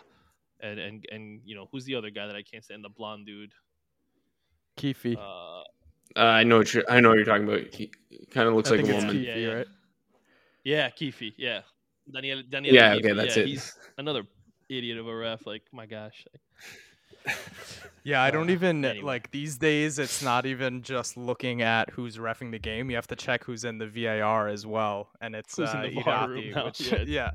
And, and and you know who's the other guy that I can't stand? The blonde dude. Chiffi. Uh, Uh, I know what you're, I know what you're talking about. He, kind of looks I like a think it's woman. Chiffi, Yeah, yeah. right? Yeah, Chiffi. Yeah, Daniel. Daniel. Yeah, Chiffi, okay, that's yeah, it. He's another idiot of a ref. Like my gosh. [LAUGHS] Yeah, I don't Uh, even anyway. like these days. It's not even just looking at who's refing the game. You have to check who's in the VAR as well, and it's Who's in uh, the VAR room now, which [LAUGHS] yeah. yeah,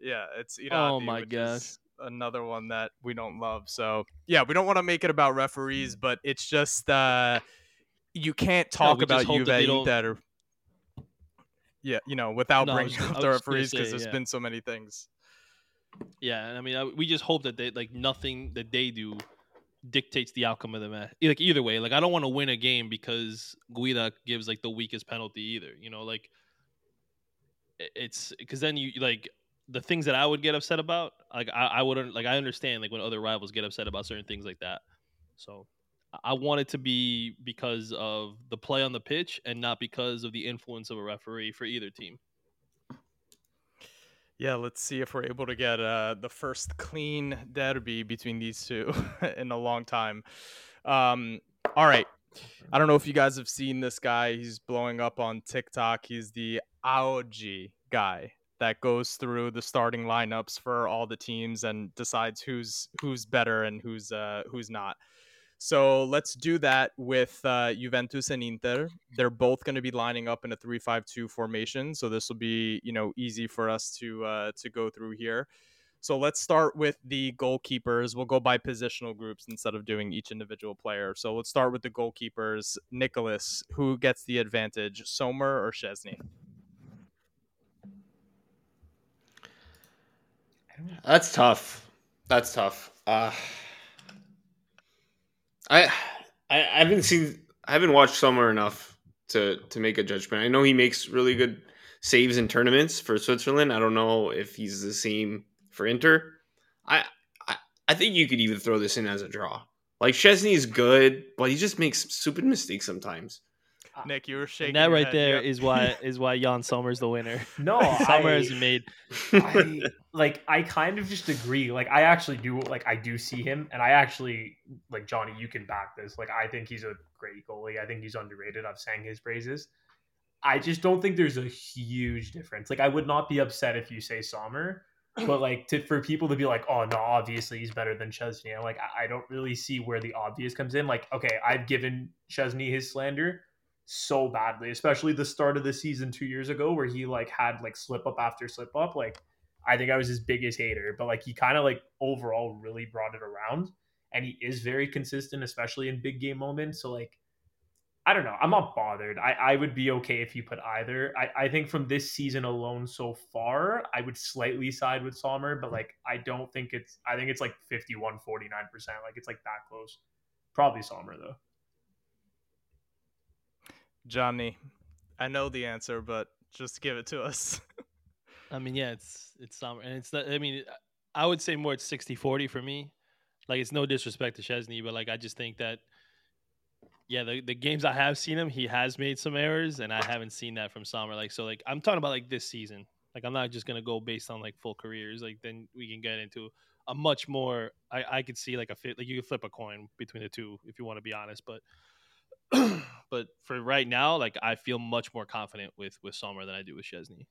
yeah, it's Irrati, Oh my gosh. another one that we don't love. So yeah, we don't want to make it about referees, but it's just uh, you can't talk we just about hope Juve that they don't- Inter. Yeah, you know, without No, bringing up the referees because there's yeah. been so many things. Yeah, and I mean, I, we just hope that they like nothing that they do dictates the outcome of the match. Like either way, like I don't want to win a game because Guida gives like the weakest penalty either. You know, like it's because then you like the things that I would get upset about, like I, I wouldn't like I understand like when other rivals get upset about certain things like that. So I want it to be because of the play on the pitch and not because of the influence of a referee for either team. Yeah, let's see if we're able to get uh, the first clean derby between these two [LAUGHS] in a long time. Um, all right. I don't know if you guys have seen this guy. He's blowing up on TikTok. He's the Aoji guy that goes through the starting lineups for all the teams and decides who's who's better and who's uh, who's not. So let's do that with uh, Juventus and Inter. They're both going to be lining up in a three-five-two formation, so this will be you know easy for us to uh, to go through here. So let's start with the goalkeepers. We'll go by positional groups instead of doing each individual player. So let's start with the goalkeepers. Nicholas, who gets the advantage, Sommer or Szczesny? That's tough. That's tough. Uh, I, I haven't seen I haven't watched Sommer enough to to make a judgment. I know he makes really good saves in tournaments for Switzerland. I don't know if he's the same for Inter. I I, I think you could even throw this in as a draw. Like Szczesny is good, but he just makes stupid mistakes sometimes. Uh, Nick, you were shaking. And that your right head. there Yep. is why is why Yann Sommer's the winner. [LAUGHS] No, [LAUGHS] Sommer I- has made I like I kind of just agree. Like I actually do like I do see him and I actually like Johnny, you can back this. Like I think he's a great goalie. I think he's underrated. I've sang his praises. I just don't think there's a huge difference. Like I would not be upset if you say Sommer, but like to for people to be like, oh no, obviously he's better than Szczesny. I'm like I, I don't really see where the obvious comes in. Like, okay, I've given Szczesny his slander so badly, especially the start of the season two years ago where he like had like slip up after slip up. Like I think I was his biggest hater, but like he kind of like overall really brought it around and he is very consistent, especially in big game moments. So like I don't know. I'm not bothered. I, I would be okay if you put either. I, I think from this season alone so far, I would slightly side with Sommer, but like I don't think it's I think it's like 51 49%. Like it's like that close. Probably Sommer though. Johnny, I know the answer, but just give it to us. I mean, yeah, it's it's Sommer, and it's not. I mean, I would say more it's 60-40 for me. Like, it's no disrespect to Szczesny, but like, I just think that, yeah, the, the games I have seen him, he has made some errors, and I haven't seen that from Sommer. Like, so like, I'm talking about like this season. Like, I'm not just gonna go based on like full careers. Like, then we can get into a much more. I I could see like a fit. Like, you could flip a coin between the two if you want to be honest, but. [CLEARS THROAT] but for right now, like I feel much more confident with with Sommer than I do with Szczesny.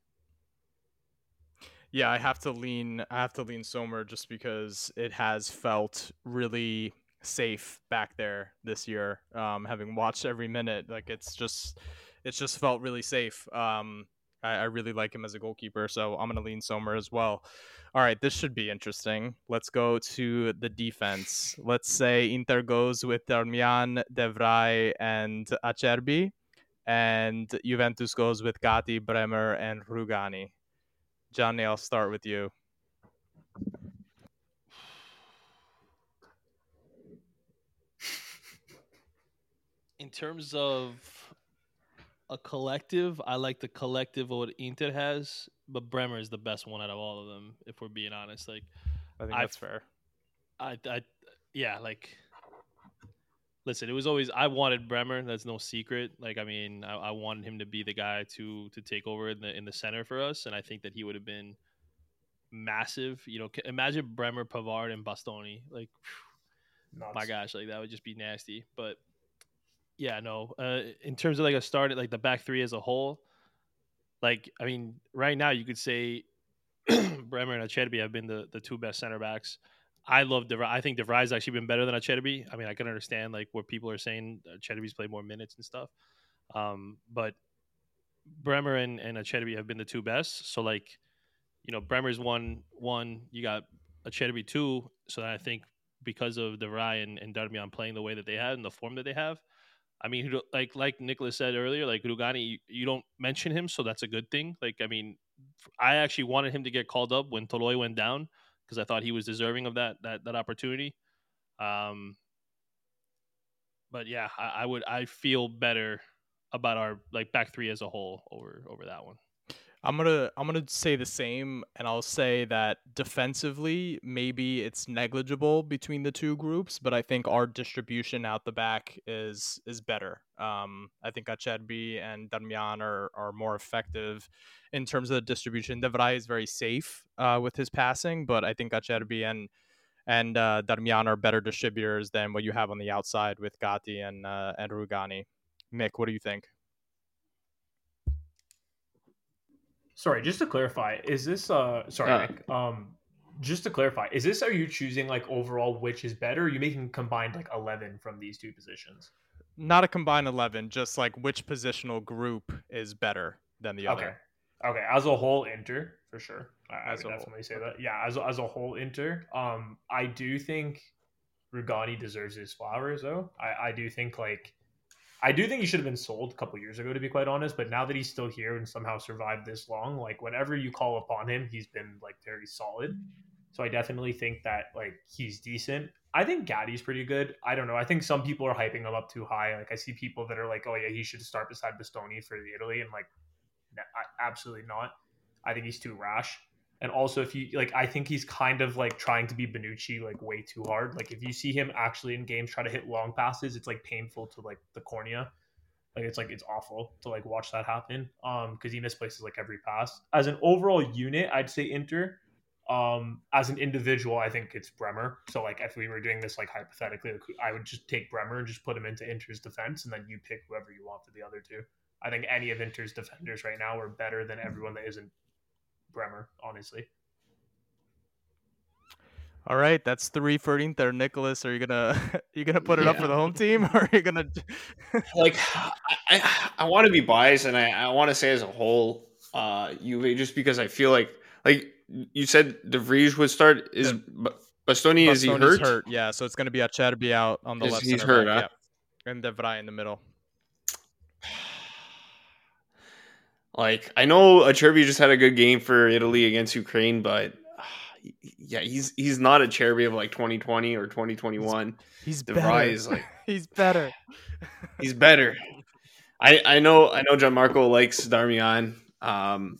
Yeah, I have to lean. I have to lean Sommer just because it has felt really safe back there this year. Um, having watched every minute, like it's just, it's just felt really safe. Um, I, I really like him as a goalkeeper, so I'm gonna lean Sommer as well. All right, this should be interesting. Let's go to the defense. Let's say Inter goes with Darmian, De Vrij, and Acerbi, and Juventus goes with Gatti, Bremer, and Rugani. Johnny, I'll start with you. [SIGHS] in terms of a collective, I like the collective of what Inter has, but Bremer is the best one out of all of them. If we're being honest, like I think I've- that's fair. I, I, yeah, like. Listen, it was always I wanted Bremer. That's no secret. Like, I mean, I, I wanted him to be the guy to to take over in the in the center for us, and I think that he would have been massive. You know, imagine Bremer, Pavard, and Bastoni. Like, my gosh, like that would just be nasty. But yeah, no. Uh, in terms of like a start, at like the back three as a whole, like I mean, right now you could say [CLEARS THROAT] Bremer and Acerbi have been the the two best center backs. I love De Vrij. I think De Vrij's actually been better than Acerbi. I mean, I can understand like what people are saying. Acerbi's played more minutes and stuff. Um, but Bremer and, and Acerbi have been the two best. So like, you know, Bremer's one one. You got Acerbi two. So I think because of De Vrij and, and Darmian playing the way that they have and the form that they have, I mean, like like Nicholas said earlier, like Rugani, you, you don't mention him, so that's a good thing. Like, I mean, I actually wanted him to get called up when Toloi went down because I thought he was deserving of that that that opportunity. Um, but yeah, I, I would I feel better about our like back three as a whole over over that one. I'm gonna I'm gonna say the same, and I'll say that defensively, maybe it's negligible between the two groups, but I think our distribution out the back is is better. Um, I think Acerbi and Darmian are are more effective in terms of the distribution. De Vrij is very safe uh, with his passing, but I think Acerbi and and uh, Darmian are better distributors than what you have on the outside with Gatti and uh, and Rugani. Mick, what do you think? Sorry, just to clarify, is this uh sorry, Uh. Nick, um just to clarify, is this are you choosing like overall which is better? Or are you making combined like eleven from these two positions? Not a combined eleven, just like which positional group is better than the other. Okay. Okay, as a whole, Inter for sure. I, I As would a whole, definitely say that. Yeah. As a, as a whole, Inter. Um, I do think Rugani deserves his flowers, though. I, I do think like, I do think he should have been sold a couple years ago, to be quite honest. But now that he's still here and somehow survived this long, like whenever you call upon him, he's been like very solid. So I definitely think that like he's decent. I think Gatti's pretty good. I don't know. I think some people are hyping him up too high. Like I see people that are like, "Oh yeah, he should start beside Bastoni for Italy," and like, absolutely not. I think he's too rash. And also, if you like, I think he's kind of like trying to be Bonucci like way too hard. Like if you see him actually in games try to hit long passes, it's like painful to like the cornea. Like it's like it's awful to like watch that happen. Um, because he misplaces like every pass. As an overall unit, I'd say Inter. Um, as an individual, I think it's Bremer. So like if we were doing this like hypothetically, I would just take Bremer and just put him into Inter's defense, and then you pick whoever you want for the other two. I think any of Inter's defenders right now are better than everyone that isn't Bremer, honestly. All right, that's three for Inter. Nicholas, are you gonna [LAUGHS] you gonna put it up for the home team, or are you gonna? [LAUGHS] like I, I, I want to be biased and I, I want to say as a whole, uh, Juve just because I feel like like you said De Vrij would start is The- Bastoni is he Bastoni's hurt? Yeah, so it's gonna be Acerbi out on the Is- left. he's hurt, back, huh? yeah. and De Vrij in the middle. Like I know Acerbi just had a good game for Italy against Ukraine, but uh, [SIGHS] yeah, he's he's not Acerbi of like 2020 or 2021. He's. Is like [LAUGHS] He's better. [LAUGHS] he's better. I I know I know Gianmarco likes Darmian. Um,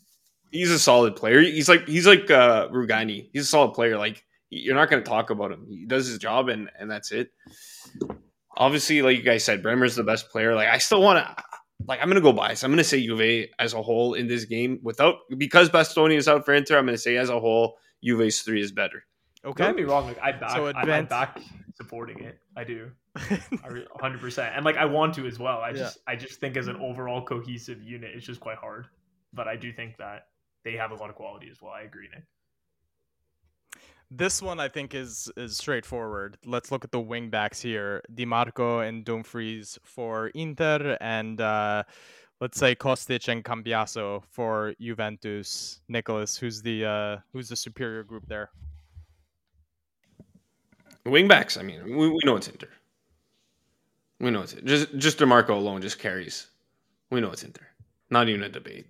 he's a solid player. He's like he's like uh, Rugani. He's a solid player. Like you're not going to talk about him. He does his job and and that's it. Obviously, like you guys said, Bremer's the best player. Like I still want to. Like I'm gonna go bias. I'm gonna say Juve as a whole in this game without because Bastoni is out for Inter. I'm gonna say as a whole, Juve's three is better. Okay. Don't get me wrong. Like I back, So I, I advance- back supporting it. I do. [LAUGHS] I 100%. And like I want to as well. I Yeah. just I just think as an overall cohesive unit, it's just quite hard. But I do think that they have a lot of quality as well. I agree, Nick. This one I think is is straightforward. Let's look at the wing backs here. Dimarco and Dumfries for Inter and uh, let's say Kostic and Cambiaso for Juventus. Nicholas, who's the uh, who's the superior group there? Wingbacks. I mean, we, we know it's Inter. We know it's just just Dimarco alone just carries. We know it's Inter. Not even a debate.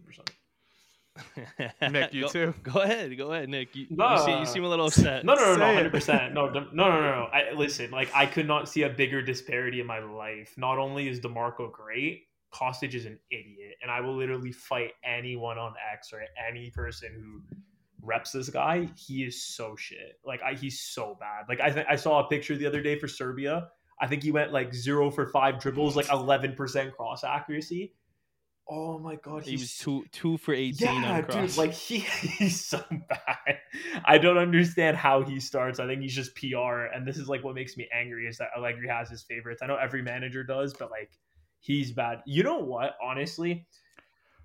[LAUGHS] Nick, you go, too? Go ahead, go ahead, Nick. You, No, you, seem, you seem a little upset. No, no, no, no, hundred percent. No, [LAUGHS] no, no, no, no. I listen. Like I could not see a bigger disparity in my life. Not only is Dimarco great, Kostic is an idiot, and I will literally fight anyone on X or any person who reps this guy. He is so shit. Like I, he's so bad. Like I, th- I saw a picture the other day for Serbia. I think he went like zero for five dribbles, like eleven percent cross accuracy. Oh my god, He he's was two two for eighteen yeah, on dude, like he, [LAUGHS] he's so bad. I don't understand how he starts. I think he's just PR, and this is like what makes me angry is that Allegri has his favorites. I know every manager does, but like he's bad. You know what? Honestly,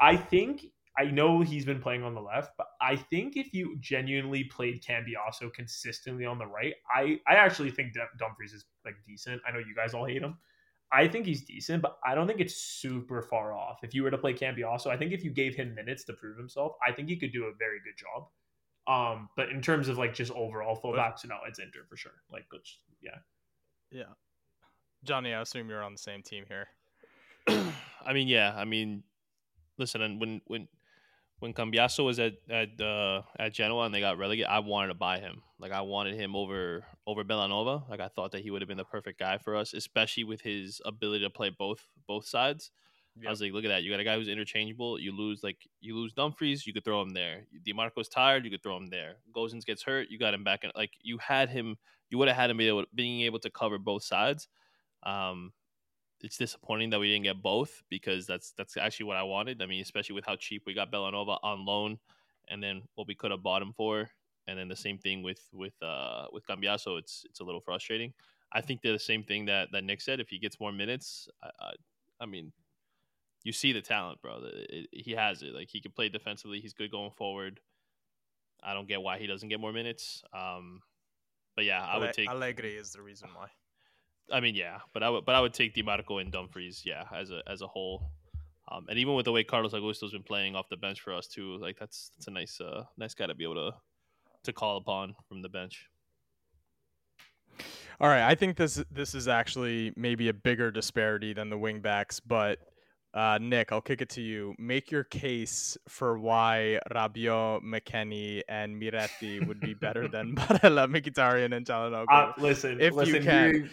I think I know he's been playing on the left, but I think if you genuinely played Cambiaso consistently on the right, I I actually think Dum- Dumfries is like decent. I know you guys all hate him. I think he's decent, but I don't think it's super far off. If you were to play Cambiaso, I think if you gave him minutes to prove himself, I think he could do a very good job. Um, but in terms of like just overall fullbacks, no, it's Inter for sure. Like, which, yeah, Yeah. Johnny, I assume you're on the same team here. [CLEARS THROAT] I mean, yeah. I mean, listen, and when when when Cambiaso was at at uh, at Genoa and they got relegated, I wanted to buy him. Like I wanted him over over Bellanova. Like I thought that he would have been the perfect guy for us, especially with his ability to play both both sides. I was like, look at that. You got a guy who's interchangeable. You lose like you lose Dumfries, you could throw him there. Dimarco's tired, you could throw him there. Gosens gets hurt, you got him back. In, like you had him, you would have had him be able, being able to cover both sides. Um, it's disappointing that we didn't get both because that's that's actually what I wanted. I mean, especially with how cheap we got Bellanova on loan, and then what we could have bought him for, and then the same thing with with uh with Cambiaso. It's it's a little frustrating. I think they're the same thing that that Nick said. If he gets more minutes, I, I, I mean, you see the talent, bro. It, it, he has it. Like he can play defensively. He's good going forward. I don't get why he doesn't get more minutes. Um, but yeah, I would take Allegri is the reason why. I mean, yeah, but I would, but I would take Dimarco and Dumfries, yeah, as a as a whole. Um, and even with the way Carlos Augusto's been playing off the bench for us too, like that's that's a nice uh nice guy to be able to to call upon from the bench. All right, I think this this is actually maybe a bigger disparity than the wingbacks, but uh, Nick, I'll kick it to you. Make your case for why Rabiot, McKennie, and Miretti would be better [LAUGHS] than Barella, Mkhitaryan, and Calhanoglu. Uh, listen, if listen, you can.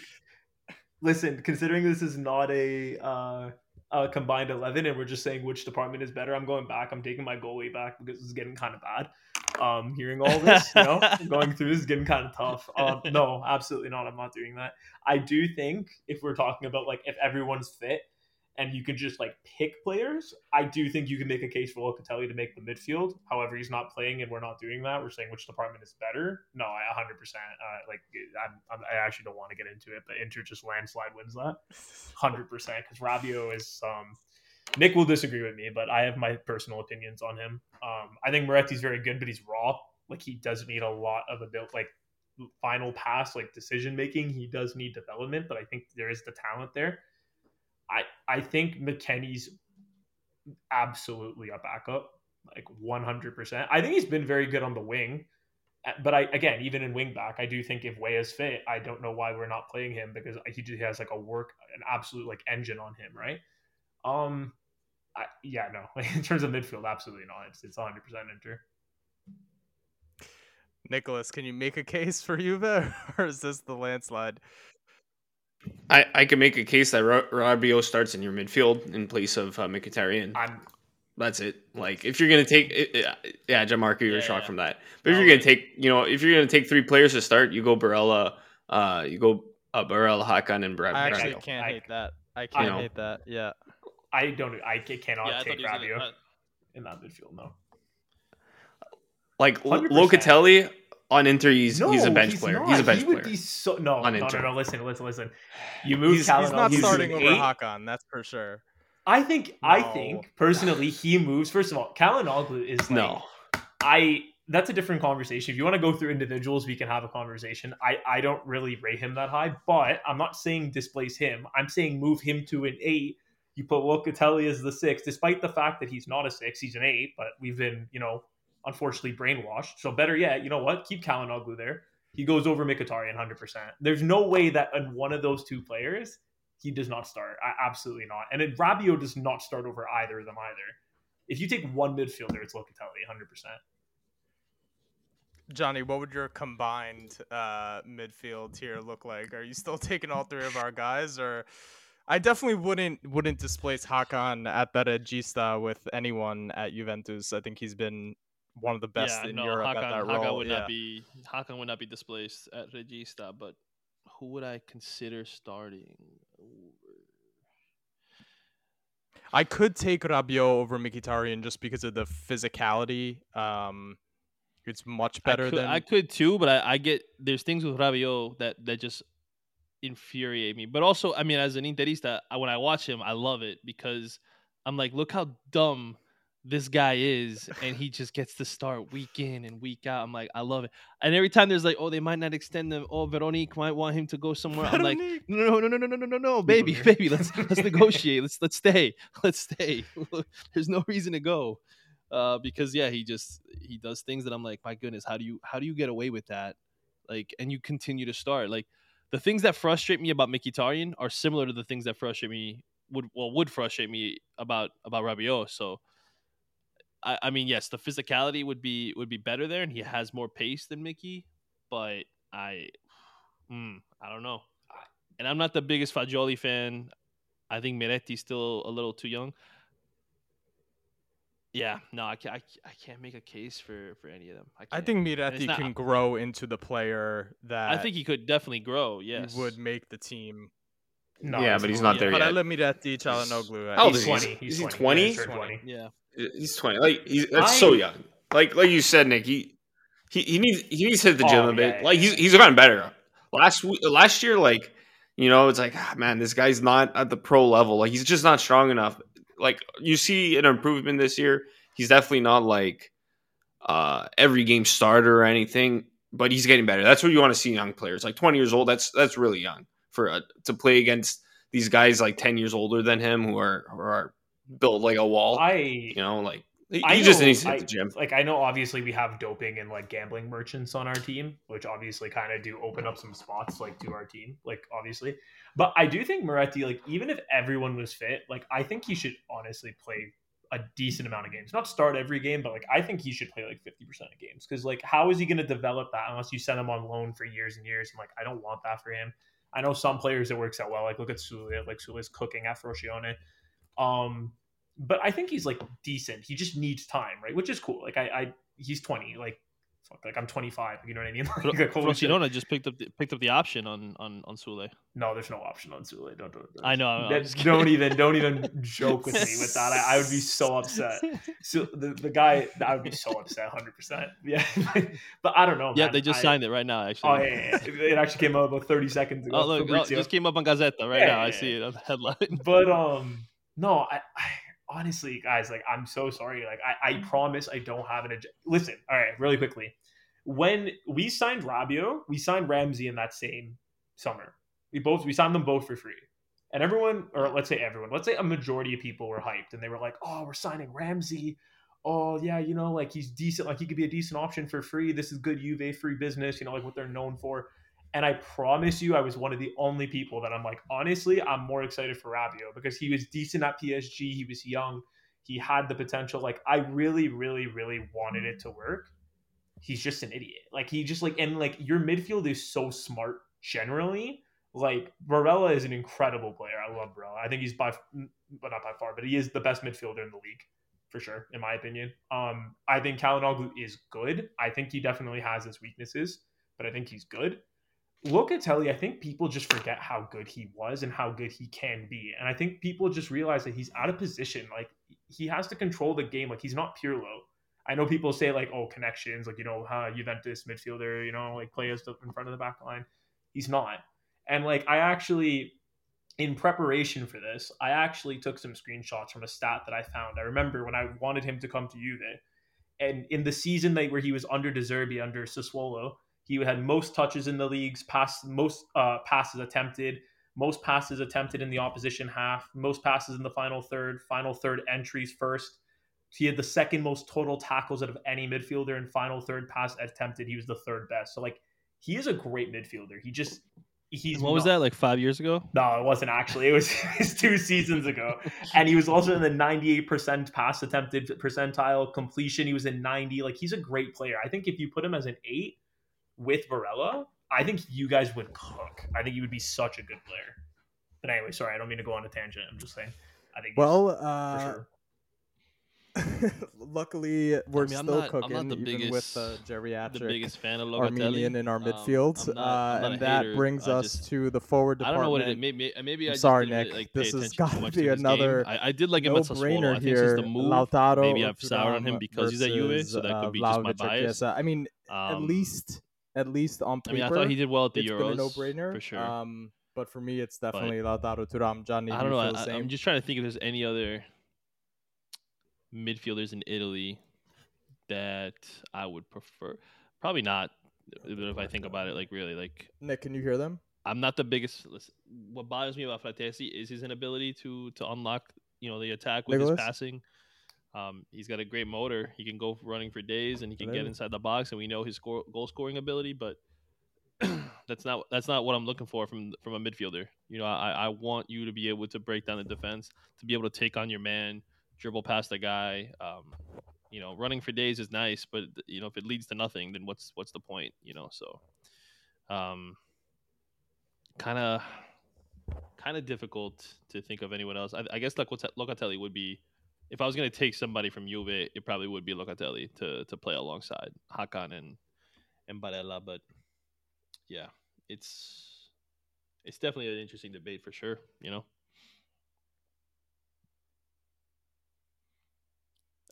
Listen, considering this is not a uh, a combined eleven, and we're just saying which department is better, I'm going back. I'm taking my goalie back because it's getting kind of bad. Um, hearing all this, you know, [LAUGHS] going through this is getting kind of tough. Um, no, absolutely not. I'm not doing that. I do think if we're talking about like if everyone's fit and you can just like pick players, I do think you can make a case for Locatelli to make the midfield. However, he's not playing, and we're not doing that. We're saying which department is better. No, I 100. percent uh, Like I'm, I'm, I actually don't want to get into it, but Inter just landslide wins that [LAUGHS] 100 percent because Rabiot is. Um, Nick will disagree with me, but I have my personal opinions on him. Um, I think Miretti's very good, but he's raw. Like he does need a lot of ability, like final pass, like decision making. He does need development, but I think there is the talent there. I I think McKennie's absolutely a backup, like 100%. I think he's been very good on the wing. Uh, But I again, even in wing back, I do think if Weah is fit, I don't know why we're not playing him because he just has like a work, an absolute like engine on him, right? Um, I, yeah, no. [LAUGHS] In terms of midfield, absolutely not. It's it's 100 percent Inter. Nicholas, can you make a case for Juve, [LAUGHS] or is this the landslide? I, I can make a case that Ra- Rabiot starts in your midfield in place of uh, Mkhitaryan. I'm That's it. Like if you're gonna take, it, it- yeah, Jamarco, you're Yeah, shocked yeah. from that. But if No, you're gonna take, you know, if you're gonna take three players to start, you go Barella, uh, you go uh, Barella, Hakan, and Brad. I actually Rabiot. can't I- hate that. I can't know. hate that. Yeah. I don't I cannot yeah, take he was Rabiot uh, in that midfield. No, Like 100%. Locatelli on Inter, he's no, he's a bench player. Not. He's a bench he would player. Be so, no, on no, no, Inter. no. Listen, listen, listen. You move He's, Calhanoglu he's not to an starting over eight. Hakan, that's for sure. I think. I think personally, he moves. First of all, Calhanoglu is like, No, I. That's a different conversation. If you want to go through individuals, we can have a conversation. I, I don't really rate him that high, but I'm not saying displace him. I'm saying move him to an eight. You put Locatelli as the six, despite the fact that he's not a six, he's an eight. But we've been, you know, unfortunately brainwashed. So better yet, you know what? Keep Calhanoglu there. He goes over Mkhitaryan 100%. There's no way that in one of those two players he does not start. I, absolutely not. And then Rabiot does not start over either of them either. If you take one midfielder, it's Locatelli 100%. Johnny, what would your combined uh, midfield here look like? Are you still taking all three of our guys, or I definitely wouldn't wouldn't displace Hakan at Regista with anyone at Juventus. I think he's been one of the best yeah, in no, Europe Hakan, at that Hakan role. would yeah. not be Hakan would not be displaced at Regista, but who would I consider starting? I could take Rabiot over Mkhitaryan just because of the physicality. Um, it's much better I could, than I could too, but I, I get there's things with Rabiot that that just infuriate me. But also, I mean, as an Interista, I, when I watch him, I love it because I'm like, look how dumb this guy is, and he just gets to start week in and week out. I'm like, I love it. And every time there's like, oh, they might not extend him. Oh, Veronique might want him to go somewhere. I'm like, no, no, no, no, no, no, no, no, baby, baby, let's let's [LAUGHS] negotiate. Let's let's stay. [LAUGHS] Let's stay. [LAUGHS] There's no reason to go. Uh, because yeah, he just he does things that I'm like, my goodness, how do you how do you get away with that? Like, and you continue to start. Like the things that frustrate me about Mkhitaryan are similar to the things that frustrate me would well would frustrate me about about Rabiot. So I, I mean, yes, the physicality would be would be better there, and he has more pace than Mickey. But I, mm, I don't know. And I'm not the biggest Fagioli fan. I think Miretti's still a little too young. Yeah, no, I can't. I, I can't make a case for for any of them. I, I think it's Miretti not- can grow into the player that I think he could definitely grow. Yes, would make the team. No, yeah, but he's not yeah, there But I let Miretti Calhanoglu. How old He's is he? 20. Is He's 20. 20? Yeah, he's 20. Yeah, He's twenty. Like he's that's so young. Like like you said, Nick. He he, he needs he needs to hit the gym Oh, a bit. yeah, like he's he's gotten better. Last last year, like you know, it's like ah, man, this guy's not at the pro level. Like he's just not strong enough. Like you see an improvement this year. He's definitely not like uh every game starter or anything, but he's getting better. That's what you want to see young players. Like twenty years old, that's that's really young for uh, to play against these guys like ten years older than him who are who are built like a wall. I you know, like he, I just know- needs to hit the gym. like I know obviously we have doping and like gambling merchants on our team, which obviously kind of do open up some spots like to our team, like obviously. But I do think Miretti, like even if everyone was fit, like I think he should honestly play a decent amount of games. Not start every game, but like I think he should play like 50% of games. Cause like how is he gonna develop that unless you send him on loan for years and years? And like I don't want that for him. I know some players it works out well. Like look at Soulé, like Soulé's cooking at Frosinone. Um, but I think he's like decent. He just needs time, right? Which is cool. Like I, I he's 20. Like fuck, like I'm 25. You know what I mean? [LAUGHS] Like, holy. Frosinone just picked up the, picked up the option on on on Soulé. No, there's no option on Soulé. Don't, don't, don't I know, That- don't even don't even joke with me with that. I, I would be so [LAUGHS] upset. So the, the guy, I would be so upset, 100. percent [LAUGHS] Yeah, but I don't know. Yeah, man. they just I- signed it right now. Actually. Oh yeah, yeah, yeah. it actually came out about 30 seconds ago. Oh look, oh, it just came up on Gazzetta right Yeah, now. I see it on the headline. but um no I, I honestly guys like i'm so sorry. Like i, I mm. promise i don't have an ag- listen all right really quickly. When we signed Rabiot we signed ramsey in that same summer. We both we signed them both for free. And everyone or let's say everyone let's say a majority of people were hyped and they were like oh we're signing ramsey. Oh yeah you know like he's decent like he could be a decent option for free. This is good uva free business you know like what they're known for and I promise you, I was one of the only people that I'm like, honestly, I'm more excited for Rabiot because he was decent at PSG. He was young. He had the potential. Like, I really, really, really wanted it to work. He's just an idiot. Like, he just like, and like, your midfield is so smart generally. Like, Barella is an incredible player. I love Barella. I think he's by, but not by far, but he is the best midfielder in the league for sure, in my opinion. Um, I think Kalinoglu is good. I think he definitely has his weaknesses, but I think he's good. Locatelli, I think people just forget how good he was and how good he can be. And I think people just realize that he's out of position. Like he has to control the game. Like he's not Pirlo. I know people say like, oh, connections, like you know, uh, Juventus midfielder, you know, like play us in front of the back line. He's not. And like I actually, in preparation for this, I actually took some screenshots from a stat that I found. I remember when I wanted him to come to Juve, and in the season that where he was under De Zerbi, under Sassuolo, he had most touches in the leagues, pass most uh, passes attempted, most passes attempted in the opposition half, most passes in the final third, final third entries first. He had the second most total tackles out of any midfielder and final third pass attempted. He was the third best. So like he is a great midfielder. He just he's what was that like five years ago? no, it wasn't actually. It was, [LAUGHS] it was two seasons ago. [LAUGHS] And he was also in the 98% pass attempted percentile completion. He was in 90. Like he's a great player. I think if you put him as an eight with Barella, I think you guys would cook. I think he would be such a good player. But anyway, sorry, I don't mean to go on a tangent. I'm just saying. I think Well, uh, sure. [LAUGHS] luckily we're mean, I'm still not- I'm not cooking the even biggest- with the geriatric The biggest fan of Locatelli. Armenian in our Um, midfield, I'm not- I'm uh, and that hater. brings I us just- to the forward department. I department. don't know what it is. Maybe, maybe I I'm sorry, didn't really, Nick. like, This has attention gotta be another. I, I did like him no at Sassuolo. I brainer think here. since the move, Lautaro maybe I've soured on him because he's at Juve, so that uh, could be just my Vlahovic or bias. I mean, at Um, least, at least on paper. I mean, I thought he did well at the it's Euros. no-brainer for sure. Um, but for me, it's definitely Lautaro Thuram, Johnny, I do don't know. I, same? I'm just trying to think if there's any other midfielders in Italy that I would prefer. Probably not. If I think about it, like really, like Nick, can you hear them? I'm not the biggest. Listen, what bothers me about Frattesi is his inability to to unlock, you know, the attack with Nicholas? his passing. Um, he's got a great motor. He can go running for days, and he can get inside the box. And we know his score, goal scoring ability, but [CLEARS THROAT] that's not that's not what I'm looking for from from a midfielder. You know, I I want you to be able to break down the defense, to be able to take on your man, dribble past the guy. Um, you know, running for days is nice, but you know, if it leads to nothing, then what's what's the point? You know, so um, kind of kind of difficult to think of anyone else. I, I guess Locate- Locatelli would be. If I was going to take somebody from Juve, it probably would be Locatelli to to play alongside Hakan and and Barella. But yeah, it's it's definitely an interesting debate for sure. You know.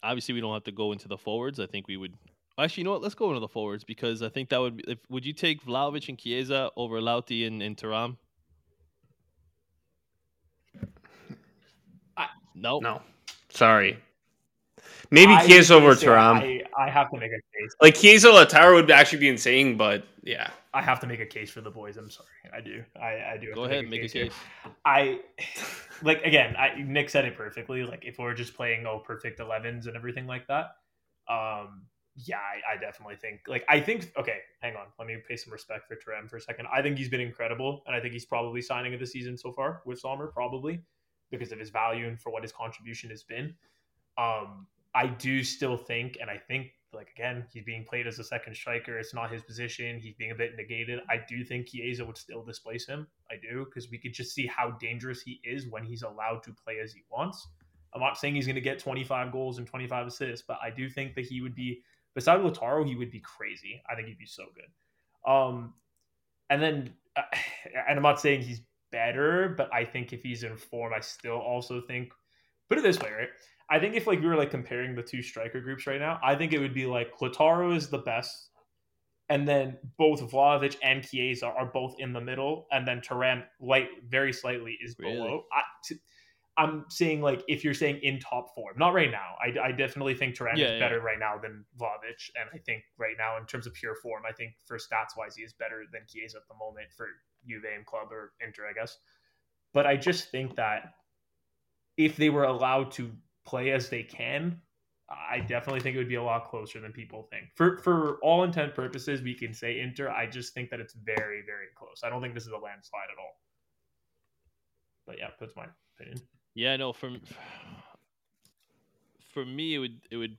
Obviously, we don't have to go into the forwards. I think we would Actually, you know what? Let's go into the forwards because I think that would. Be, if, would you take Vlahovic and Chiesa over Lauti and, and Thuram? I, no, No, sorry. Maybe I Chiesa gonna over say, Thuram. I, I have to make a case. Like Chiesa Lautaro would actually be insane, but yeah. I have to make a case for the boys. I'm sorry. I do. I, I do. Go to ahead, make a here. case. I [LAUGHS] like again. I Nick said it perfectly. Like if we're just playing oh perfect 11s and everything like that. Um, yeah, I, I definitely think like I think okay. Hang on, let me pay some respect for Thuram for a second. I think he's been incredible, and I think he's probably signing of the season so far with Sommer, probably because of his value and for what his contribution has been. Um, I do still think, and I think like again, he's being played as a second striker. It's not his position. He's being a bit negated. I do think Chiesa would still displace him. I do because we could just see how dangerous he is when he's allowed to play as he wants. I'm not saying he's going to get 25 goals and 25 assists, but I do think that he would be beside Lautaro, he would be crazy. I think he'd be so good. Um, and then, uh, [SIGHS] and I'm not saying he's better, but I think if he's in form, I still also think. Put it this way, right? I think if like we were like comparing the two striker groups right now, I think it would be like Lautaro is the best, and then both Vlahovic and Chiesa are both in the middle, and then Thuram light very slightly is Really? below. I, t- I'm saying like if you're saying in top form, not right now. I, I definitely think Thuram Yeah, is yeah. better right now than Vlahovic, and I think right now in terms of pure form, I think for stats wise he is better than Chiesa at the moment for Juve and club or Inter, I guess. But I just think that if they were allowed to play as they can, I definitely think it would be a lot closer than people think. For for all intent purposes, we can say Inter. I just think that it's very very close. I don't think this is a landslide at all. But yeah, that's my opinion. Yeah, no. For for me, it would it would.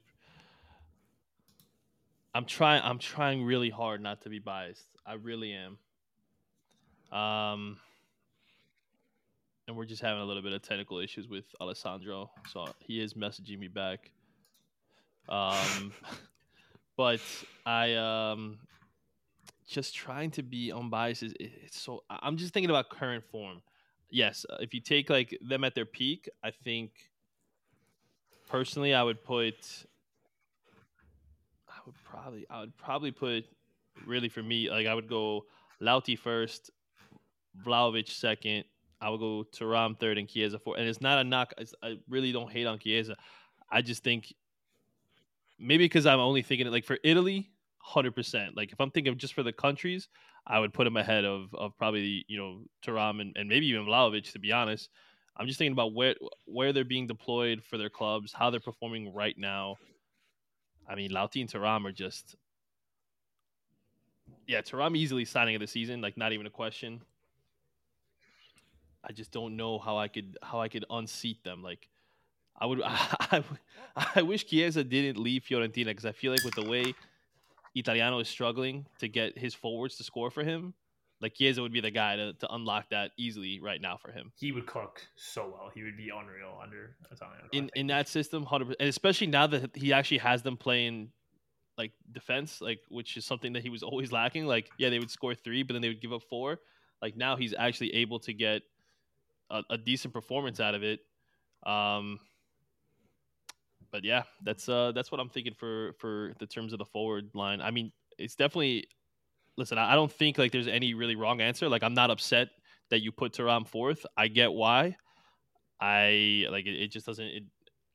I'm trying. I'm trying really hard not to be biased. I really am. Um, and we're just having a little bit of technical issues with Alessandro, so he is messaging me back. Um, [LAUGHS] but I um, just trying to be unbiased. Is it's so. I'm just thinking about current form yes, uh, if you take like them at their peak, I think personally I would put I would probably I would probably put really for me like I would go Lauti first, Vlahovic second. I would go Thuram third and Chiesa fourth. And it's not a knock. I really don't hate on Chiesa. I just think maybe because I'm only thinking it like for Italy, hundred percent. Like if I'm thinking just for the countries, I would put him ahead of of probably you know Thuram and, and maybe even Vlahovic. To be honest, I'm just thinking about where where they're being deployed for their clubs, how they're performing right now. I mean, Lauti and Thuram are just yeah, Thuram easily signing of the season, like not even a question. I just don't know how I could how I could unseat them. Like I would [LAUGHS] I, would- I wish Chiesa didn't leave Fiorentina because I feel like with the way Italiano is struggling to get his forwards to score for him, like Chiesa would be the guy to, to unlock that easily right now for him. He would cook so well. He would be unreal under Italiano. In in that system, hundred and especially now that he actually has them playing like defense, like which is something that he was always lacking. Like yeah, they would score three, but then they would give up four. Like now he's actually able to get a, a decent performance out of it. Um, but yeah, that's uh that's what I'm thinking for for the terms of the forward line. I mean, it's definitely listen. I don't think like there's any really wrong answer. Like I'm not upset that you put Thuram fourth. I get why. I like it, it just doesn't it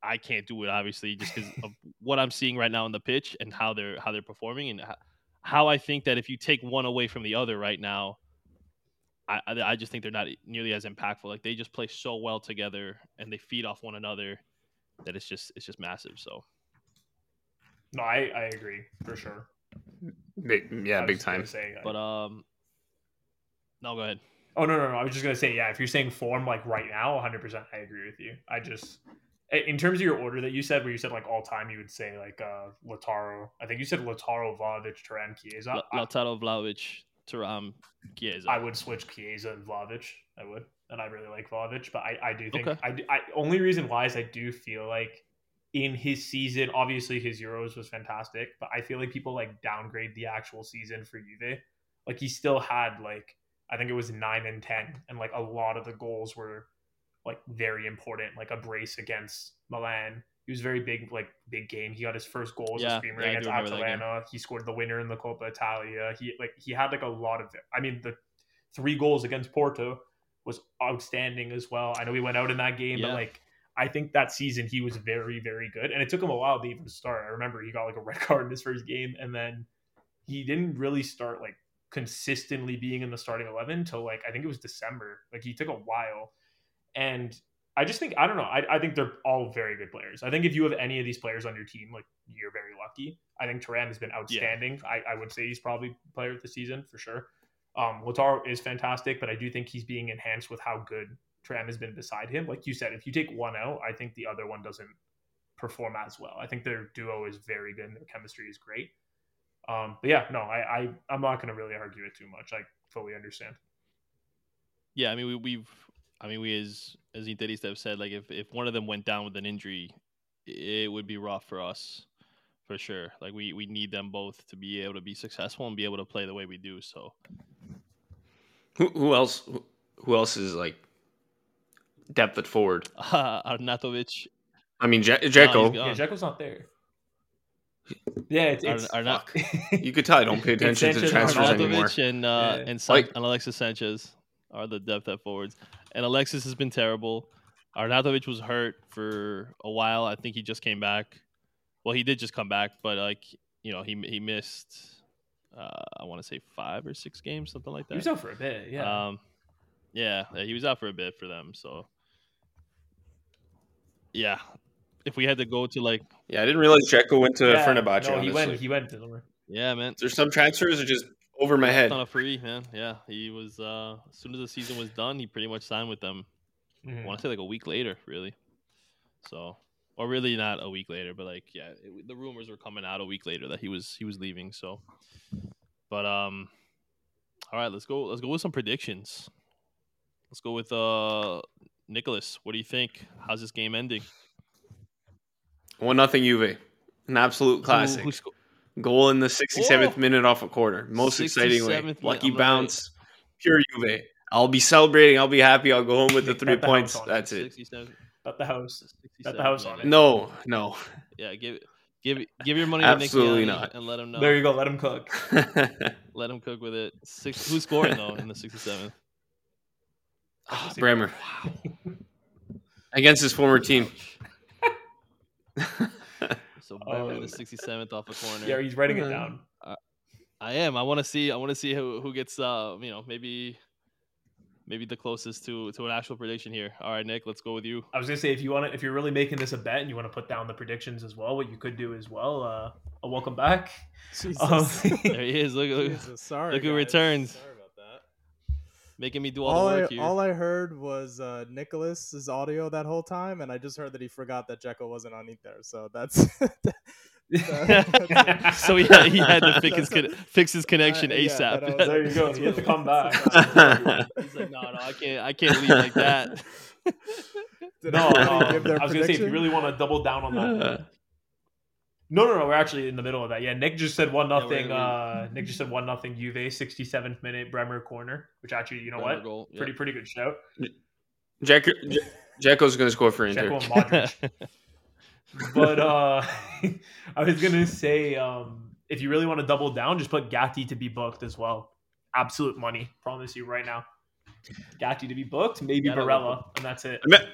I can't do it obviously just because of [LAUGHS] what I'm seeing right now on the pitch and how they're how they're performing and how, how I think that if you take one away from the other right now, I I I just think they're not nearly as impactful. Like they just play so well together and they feed off one another that it's just it's just massive. So no, I, I agree for sure. Big, yeah, big just gonna time. Say, but um, no, go ahead. Oh no, no, no! I was just gonna say, yeah. If you're saying form like right now, 100, percent I agree with you. I just, in terms of your order that you said, where you said like all time, you would say like uh Lautaro. I think you said Lautaro, Vlahovic, Thuram, Chiesa. La- I- Lautaro Vlahovic, um Chiesa. I would switch Chiesa and Vlahovic. I would, and I really like Vlahovic, but I, I do think Okay. I, I only reason why is I do feel like in his season, obviously his Euros was fantastic, but I feel like people like downgrade the actual season for Juve. Like he still had like I think it was nine and ten, and like a lot of the goals were like very important, like a brace against Milan. He was very big, like big game. He got his first goal as Yeah, a screamer yeah, against do remember that game. Atalanta. He scored the winner in the Coppa Italia. He like he had like a lot of. I mean, the three goals against Porto was outstanding as well. I know he went out in that game, but like I think that season he was very, very good. And it took him a while to even start. I remember he got like a red [LAUGHS] card in his first game, and then he didn't really start like consistently being in the starting eleven until like I think it was December. Like he took a while. And I just think I don't know. I, I think they're all very good players. I think if you have any of these players on your team, like you're very lucky. I think Thuram has been outstanding. I, I would say he's probably player of the season for sure. Um, Lautaro is fantastic, but I do think he's being enhanced with how good Thuram has been beside him. Like you said, if you take one out, I think the other one doesn't perform as well. I think their duo is very good and their chemistry is great. Um, but yeah, no, I, I I'm not going to really argue it too much. I fully understand. Yeah, I mean we, we've I mean we as as Interistas have said, like if, if one of them went down with an injury, it would be rough for us for sure. Like we, we need them both to be able to be successful and be able to play the way we do. So Who, who else? Who, who else is like depth at forward? uh, [LAUGHS] Arnautovic, I mean, Je- he's Dzeko. gone. Yeah, Dzeko's not there. Yeah, it's, Ar- it's Arna- you could tell I don't pay attention to Sanchez, transfers Arnautovic, anymore. Arnautovic and uh, Yeah. and, San- Like- and Alexis Sanchez are the depth at forwards. And Alexis has been terrible. Arnautovic was hurt for a while. I think he just came back. Well, he did just come back, but like you know, he he missed. Uh, I want to say five or six games, something like that. he was out for a bit. Yeah, Um, yeah, yeah, he was out for a bit for them. So, yeah, if we had to go to like, Yeah, I didn't realize Dzeko went to yeah, Fenerbahce. No, he went. He went to them. yeah, man, There's some transfers that are just over my head. on a free man. Yeah, he was. Uh, as soon as the season was done, he pretty much signed with them. I want to say like a week later, really. So, or really not a week later, but like yeah, it, the rumors were coming out a week later that he was he was leaving. So, but um, all right, let's go. Let's go with some predictions. Let's go with uh Nicholas. What do you think? How's this game ending? One nothing Juve, an absolute Who- classic. who sco- Goal in the 67th Oh! minute off a corner. Most exciting way. minute, Lucky I'm bounce, pure Juve. I'll be celebrating. I'll be happy. I'll go home with the [LAUGHS] three that the points. That's it. 67 At the house. 67 the house on it. No, no. Yeah, give give give your money to Absolutely Nick Yanni not. and let him know. There you go. Let him cook. [LAUGHS] Let him cook with it. Six. Who's scoring though in the 67th? Ah, Bremer against his former team. [LAUGHS] So Bremer Oh. the 67th off a corner. Yeah, he's writing it Mhm. down. I am. I want to see. I want to see who who gets. Uh, you know, maybe maybe the closest to to an actual prediction here. All right, Nick, let's go with you. I was gonna say if you want to, if you're really making this a bet and you want to put down the predictions as well, what you could do as well. Uh, a welcome back. Jesus. Um, [LAUGHS] There he is. Look, look Jesus, sorry. look who guys. returns. Sorry about that. Making me do all, All the I, work here. all I heard was uh, Nicholas's audio that whole time, and I just heard that he forgot that Dzeko wasn't on Inter. So that's. [LAUGHS] [LAUGHS] so he had, he had to fix his con- fix his connection Uh, yeah, ASAP. that was There you go. You have to come back. [LAUGHS] He's like, no, no, I can't. I can't leave like that. Did no, everybody um, give their I was gonna say if you really want to double down on that. No, no, no. We're actually in the middle of that. Yeah, Nick just said one Yeah, nothing. we're- uh, Nick just said one nothing. Juve, sixty seventh minute, Bremer corner. Which actually, you know Bremer what? goal, yeah. Pretty, pretty good shout. Jack, Jacko's going to score for Inter. Dzeko and Modric. [LAUGHS] but uh, [LAUGHS] I was gonna say, um, if you really want to double down, just put Gatti to be booked as well. Absolute money, promise you right now. Gatti to be booked, maybe that Barella, and that's it. I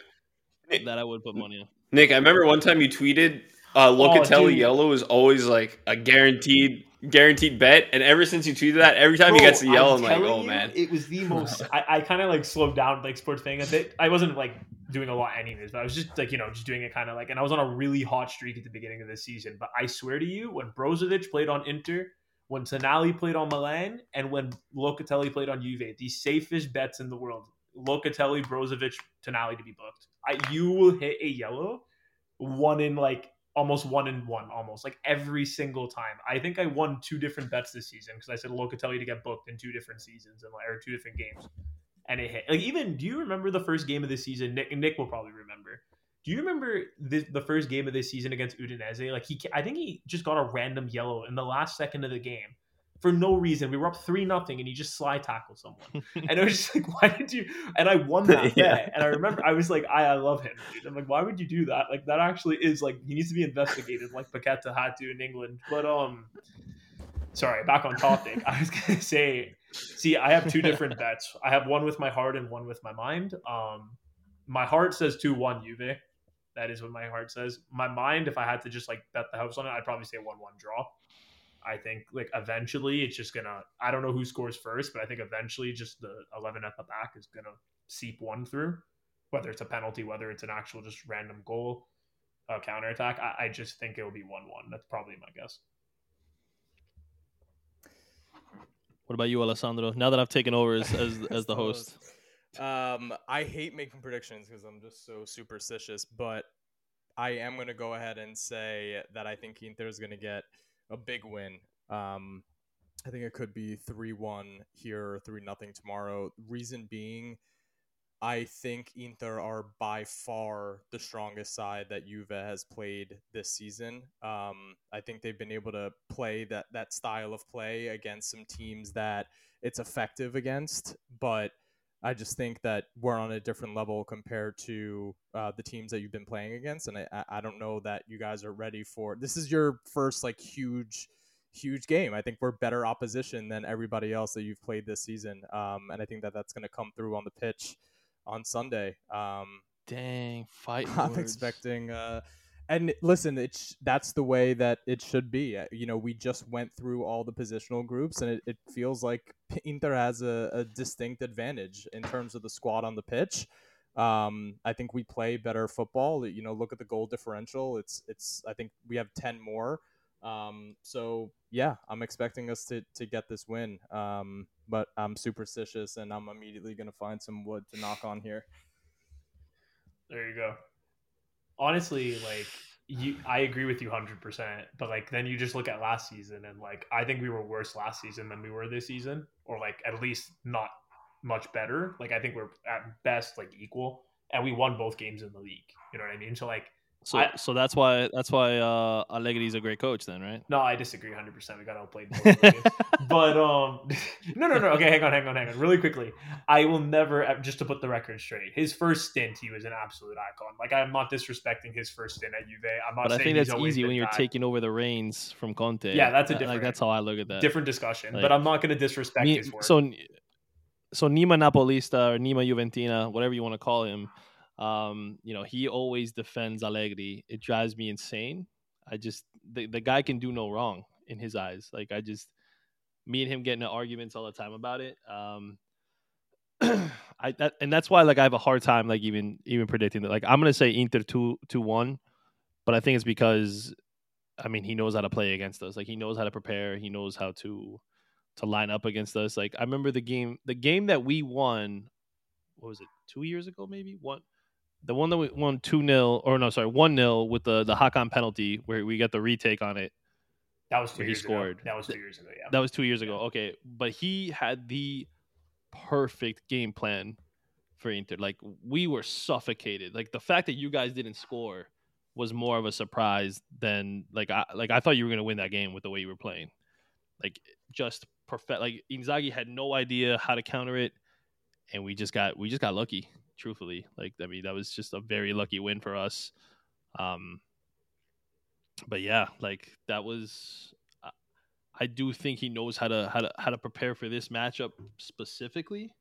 me- that I would put money on. Nick, I remember one time you tweeted uh, Locatelli Oh, yellow is always like a guaranteed guaranteed bet, and ever since you tweeted that, every time he gets the Bro, yellow, I'm, like, oh you, man. it was the most. [LAUGHS] I, I kind of like slowed down like sports thing a bit. I wasn't like doing a lot anyways, but I was just like you know just doing it kind of like, and I was on a really hot streak at the beginning of the season. But I swear to you, when Brozovic played on Inter, when Tonali played on Milan, and when Locatelli played on Juve, the safest bets in the world: Locatelli, Brozovic, Tonali to be booked. I, you will hit a yellow one in like almost one and one, almost like every single time. I think I won two different bets this season because I said Locatelli to get booked in two different seasons and like or two different games, and it hit. Like even, do you remember the first game of the season? Nick Nick will probably remember. Do you remember the, the first game of this season against Udinese? Like he, I think he just got a random yellow in the last second of the game for no reason. We were up three nothing, and he just slide tackled someone, [LAUGHS] and I was just like, [LAUGHS] "Why did you?" And I won that [LAUGHS] Yeah. bet, and I remember I was like, "I, I love him." Dude. I'm like, "Why would you do that?" Like that actually is like he needs to be investigated, like Paqueta had to in England. But um, sorry, back on topic. I was gonna say, see, I have two different bets. I have one with my heart and one with my mind. Um, my heart says two one Juve. That is what my heart says. My mind, if I had to just like bet the house on it, I'd probably say one one draw. I think like eventually it's just gonna. I don't know who scores first, but I think eventually just the eleven at the back is gonna seep one through, whether it's a penalty, whether it's an actual just random goal, uh, counter attack. I, I just think it will be one one. That's probably my guess. What about you, Alessandro? Now that I've taken over as as, [LAUGHS] as the host, Um, I hate making predictions because I'm just so superstitious, but I am going to go ahead and say that I think Inter is going to get a big win. Um, I think it could be 3 1 here or 3 nothing tomorrow. Reason being, I think Inter are by far the strongest side that Juve has played this season. Um, I think they've been able to play that, that style of play against some teams that it's effective against, but I just think that we're on a different level compared to uh, the teams that you've been playing against, and I, I- don't know that you guys are ready for. This is your first like huge, huge game. I think we're better opposition than everybody else that you've played this season, um, and I think that that's going to come through on the pitch on Sunday. Um, dang, fight. [LAUGHS] I'm expecting. Uh, and listen, it's that's the way that it should be. Uh, You know, we just went through all the positional groups, and it, it feels like [LAUGHS] Inter has a, a distinct advantage in terms of the squad on the pitch. Um, I think we play better football. You know, look at the goal differential. It's it's. I think we have ten more. Um, so yeah, I'm expecting us to to get this win. Um, but I'm superstitious, and I'm immediately gonna find some wood to knock on here. There you go. Honestly, like you, I agree with you hundred percent. But like then you just look at last season and like I think we were worse last season than we were this season, or like at least not much better. Like I think we're at best like equal, and we won both games in the league. You know what I mean? So like So I- so that's why that's why uh, Allegri's a great coach, then, right? no, I disagree hundred percent. We got outplayed. both of the games. [LAUGHS] but um [LAUGHS] no no no okay hang on hang on hang on really quickly i will never just to put the record straight his first stint he was an absolute icon like i'm not disrespecting his first stint at juve i'm not But I think that's easy when you're taking over the reins from Conte. Yeah, that's a different- Like that's how I look at that. different discussion Like, but i'm not going to disrespect Me- his work so so Nima Napolista or Nima Juventina, whatever you want to call him, um, you know, he always defends Allegri. It drives me insane. I just the, the guy can do no wrong in his eyes. Like I just me and him getting into arguments all the time about it. Um [CLEARS THROAT] I that, and that's why like I have a hard time like even even predicting that. Like I'm gonna say Inter two two one, but I think it's because I mean he knows how to play against us. Like he knows how to prepare. He knows how to to line up against us. Like I remember the game the game that we won. What was it? Two years ago, maybe one. The one that we won two 0 or no, sorry, one 0 with the the Hakan penalty where we got the retake on it. that was two where he years scored. ago that was two years ago yeah That was two years ago. Okay, but he had the perfect game plan for Inter. Like we were suffocated. Like the fact that you guys didn't score was more of a surprise than like I like I thought you were gonna win that game with the way you were playing. Like just perfect. Like Inzaghi had no idea how to counter it, and we just got we just got lucky. Truthfully, like I mean that was just a very lucky win for us. Um, but yeah, like that was I do think he knows how to how to how to prepare for this matchup specifically.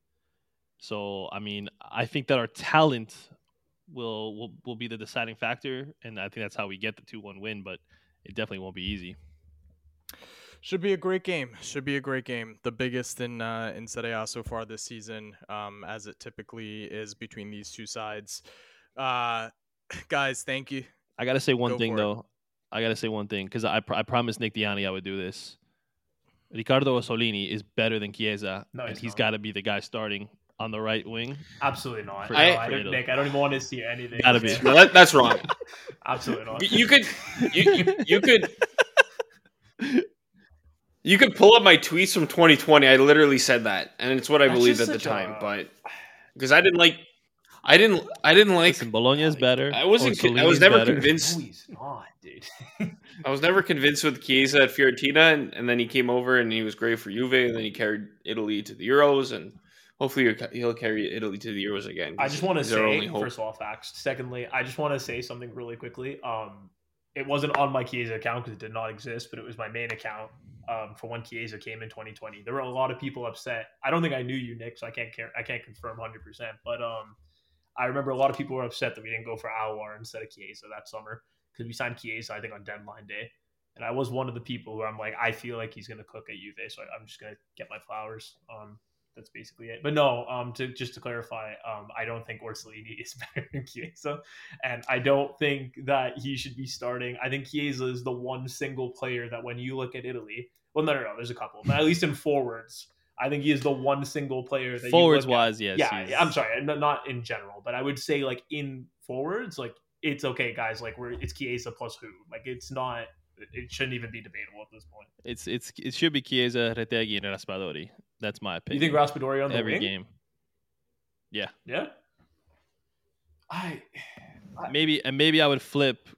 So I mean, I think that our talent will will will be the deciding factor, and I think that's how we get the two one win. But it definitely won't be easy. Should be a great game. Should be a great game. The biggest in uh, in Serie A so far this season, um, as it typically is between these two sides. Uh, [SIGHS] guys, thank you. I gotta say one Go thing for it. though. I gotta say one thing because I pr- I promised Nick Diani I would do this. Riccardo Orsolini is better than Chiesa, No, and he's he's not. got to be the guy starting on the right wing. Absolutely not. For- No, I- I, don't, Nick, I don't even want to see anything. Gotta be. No, that, that's wrong. [LAUGHS] Absolutely not. You- You could, you, you, you could, [LAUGHS] you could pull up my tweets from 2020. I literally said that, and it's what I That's believed at the such a- time. But because I didn't like, I didn't, I didn't like. Listen, Bologna is better. I wasn't. con- I was never better. convinced. No, he's not, dude. [LAUGHS] I was never convinced with Chiesa at Fiorentina, and, and then he came over and he was great for Juve, and then he carried Italy to the Euros, and hopefully he'll carry Italy to the Euros again. I just want to He's only say, first of all, facts. Secondly, I just want to say something really quickly. Um, it wasn't on my Chiesa account because it did not exist, but it was my main account um, for when Chiesa came in 2020. There were a lot of people upset. I don't think I knew you, Nick, so I can't care. I can't confirm 100. percent But um, I remember a lot of people were upset that we didn't go for Alwar instead of Chiesa that summer because we signed Chiesa, I think, on deadline day. And I was one of the people who I'm like, I feel like he's to cook at Juve, so I'm just to get my flowers. Um, that's basically it. But no, um, to just to clarify, um, I don't think Orsolini [LAUGHS] is better than Chiesa, and I don't think that he should be starting. I think Chiesa is the one single player that when you look at Italy, well, no, no, no, there's a couple, but at least in forwards, I think he is the one single player that Forwards you look at- wise, yes. yeah, he's- yeah, I'm sorry, not in general, but I would say like in forwards, like it's okay, guys. Like we're it's Chiesa plus who? Like it's not. It shouldn't even be debatable at this point. It's it's it should be Chiesa, Retegui, and Raspadori. That's my opinion. You think Raspadori on the every wing? game? Yeah. Yeah? I Maybe and maybe I would flip.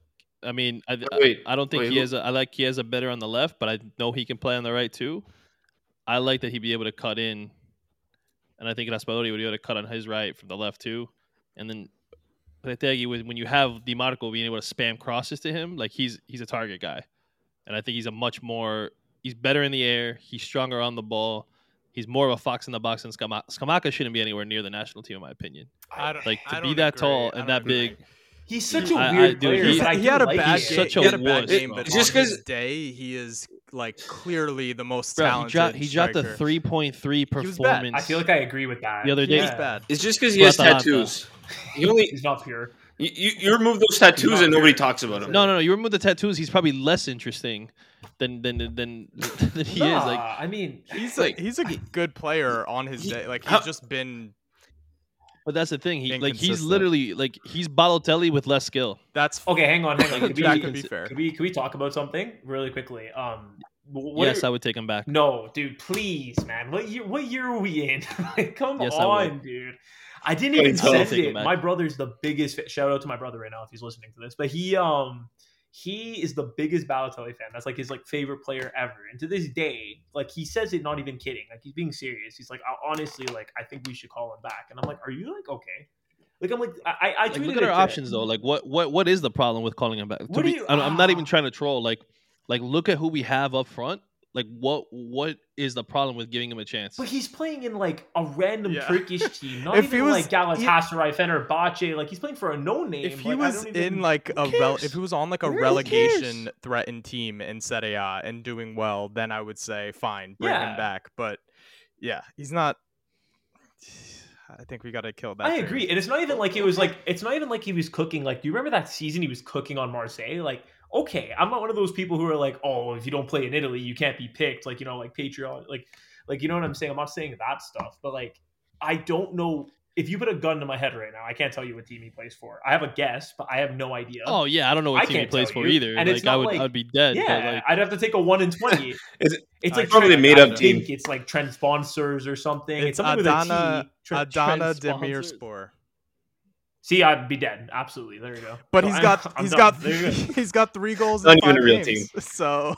I mean, I Wait, I don't think wait, who- Chiesa. I like he has a better on the left, but I know he can play on the right too. I like that he'd be able to cut in, and I think Raspadori would be able to cut on his right from the left too, and then Retegui, when when you have Dimarco being able to spam crosses to him, like he's he's a target guy, and I think he's a much more he's better in the air, he's stronger on the ball, he's more of a fox in the box than Skamaka. Scamacca shouldn't be anywhere near the national team, in my opinion. I don't, Like to be don't that agree. tall and that agree. big, he's such a I- I- weird dude, player. he- he had a like bad He's such game. a he had a bad game, but just on his 'cause- day, he is like clearly the most bro, he talented. dropped he dropped a three point three performance. I feel like I agree with that. The other day- was Yeah. bad. It's just because he has tattoos. He only He's not pure. you, you, you remove those tattoos and nobody pure. talks about him. No, no, no. You remove the tattoos, he's probably less interesting than than than than, [LAUGHS] than he is. Like I mean, He's Like- a, he's a good player on his He- day. Like he's how- just been. But that's the thing. He like he's literally like he's Balotelli with less skill. That's okay, hang on, hang on. Could [LAUGHS] we, that could be fair. could we could we talk about something really quickly? Um, what yes, are- I would take him back. No, dude, please, man. What year? What year are we in? [LAUGHS] like, come Yes, on, would. dude. I didn't even so- send it. My brother's the biggest. fa- Shout out to my brother right now if he's listening to this. But he, um, he is the biggest Balotelli fan. That's like his like favorite player ever. And to this day, like he says it, not even kidding. Like he's being serious. He's like, honestly, like I think we should call him back. And I'm like, are you like okay? Like I'm like, I, I, Like, look at our options though. Like what what what is the problem with calling him back? What be, you- I'm, I'm not even ah. trying to troll. Like like look at who we have up front. Like what what is the problem with giving him a chance? But he's playing in like a random Yeah. Turkish [LAUGHS] team, not If even he was- like Galatasaray, Fenerbahce. Like he's playing for a no name. if he was in like a rel- if he was on like a Who relegation cares? threatened team in Serie A and doing well, then I would say fine, bring Yeah. him back. But yeah, he's not. I think we got to kill that. I dream. agree, and it's not even like it was like it's not even like he was cooking. Like, do you remember that season he was cooking on Marseille? Like, okay, I'm not one of those people who are like, oh, if you don't play in Italy, you can't be picked. Like, you know, like Patreon, like, like you know what I'm saying. I'm not saying that stuff, but like, I don't know if you put a gun to my head right now. I can't tell you what team he plays for. I have a guess, but I have no idea. oh yeah, I don't know what I team he plays for you. either. And like it's I not would like- I would be dead. yeah, But like I'd have to take a one in twenty. [LAUGHS] Is it- it's I like probably Trent- made I up think team. It's like trend sponsors or something. It's, It's something Adana with a T. Trend- Adana Trend sponsors. Demirspor. See, I'd be dead. Absolutely. There you go. But So he's I'm- got [LAUGHS] I'm he's done. got There you go. [LAUGHS] he's got three goals Not in even five a real games. So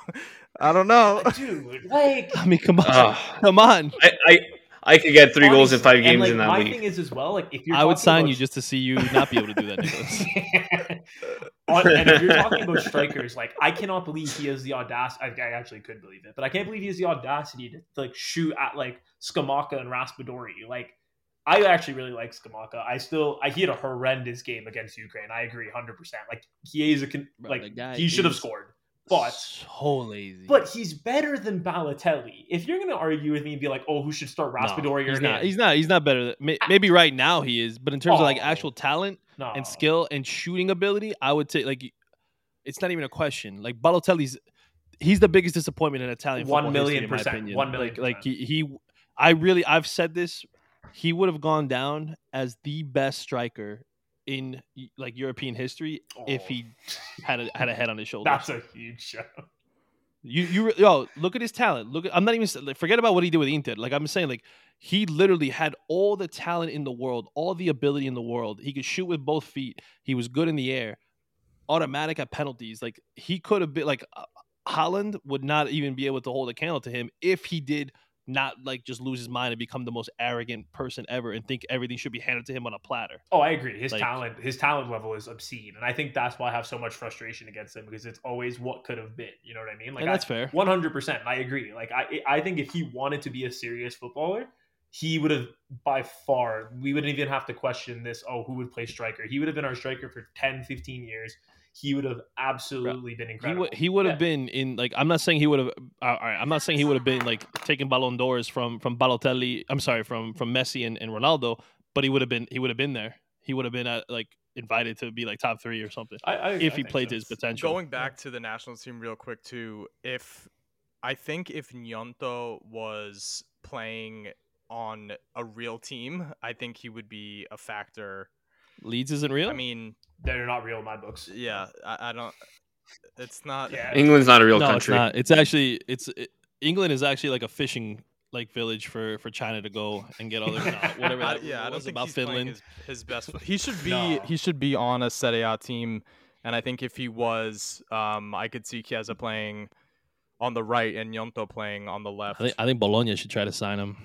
I don't know. dude. Like, [LAUGHS] I mean, come on, Ah. come on. I, I I could get three goals in honestly, five and, games like, in that my league. thing is as well. Like, if you're I would sign about- you just to see you not be able to do that, Nicholas. And if you're talking about strikers, like I cannot believe he has the audacity. I, I actually could believe it, but I can't believe he has the audacity to, like shoot at like Scamacca and Raspadori. Like I actually really like Scamacca. I still I, he had a horrendous game against Ukraine. I agree, hundred percent. Like he is a con- Bro, like he should have scored, but so lazy. but he's better than Balotelli. If you're gonna argue with me and be like, oh, who should start No, Raspadori he's not. him? He's not. He's not better. Than, may, ah. maybe right now he is, but in terms of like Oh. actual talent no. and skill and shooting ability, I would say like it's not even a question. Like Balotelli's, he's the biggest disappointment in Italian One football million history, in my percent. opinion. One million Like, like he, he, I really, I've said this he would have gone down as the best striker in like European history if Oh. he [LAUGHS] had a, had a head on his shoulders. That's a huge show. You you yo look at his talent. Look, at, I'm not even like, forget about what he did with Inter. Like I'm saying, like he literally had all the talent in the world, all the ability in the world. He could shoot with both feet. He was good in the air, automatic at penalties. Like he could have been like uh, Haaland would not even be able to hold a candle to him if he did not like just lose his mind and become the most arrogant person ever and think everything should be handed to him on a platter. Oh, I agree. His Like- talent, his talent level is obscene, and I think that's why I have so much frustration against him because it's always what could have been. You know what I mean? Like that's I, fair. One hundred percent, I agree. Like I, I think if he wanted to be a serious footballer, he would have by far. We wouldn't even have to question this. Oh, who would play striker? He would have been our striker for 10, 15 years. He would have absolutely been He incredible. would he would have Yeah. been in like I'm not saying he would have uh, all right I'm not saying he would have been like taking Ballon d'Ors from from Balotelli I'm sorry from from Messi and, and Ronaldo but he would have been he would have been there he would have been uh, like invited to be like top three or something I, I, if I he played so. to his potential. Going back to the national team real quick too, if I think if Gnonto was playing on a real team, I think he would be a factor. Leeds isn't real. I mean, They're not real in my books. yeah, I, I don't. It's not. Yeah. England's not a real no, country. it's not. It's actually it's it, England is actually like a fishing like village for for China to go and get other no, [LAUGHS] whatever I, that yeah, I don't was think about he's Finland. his, his best. He should be. No. He should be on a Serie A team, and I think if he was, um, I could see Chiesa playing on the right and Gnonto playing on the left. I think I think Bologna should try to sign him.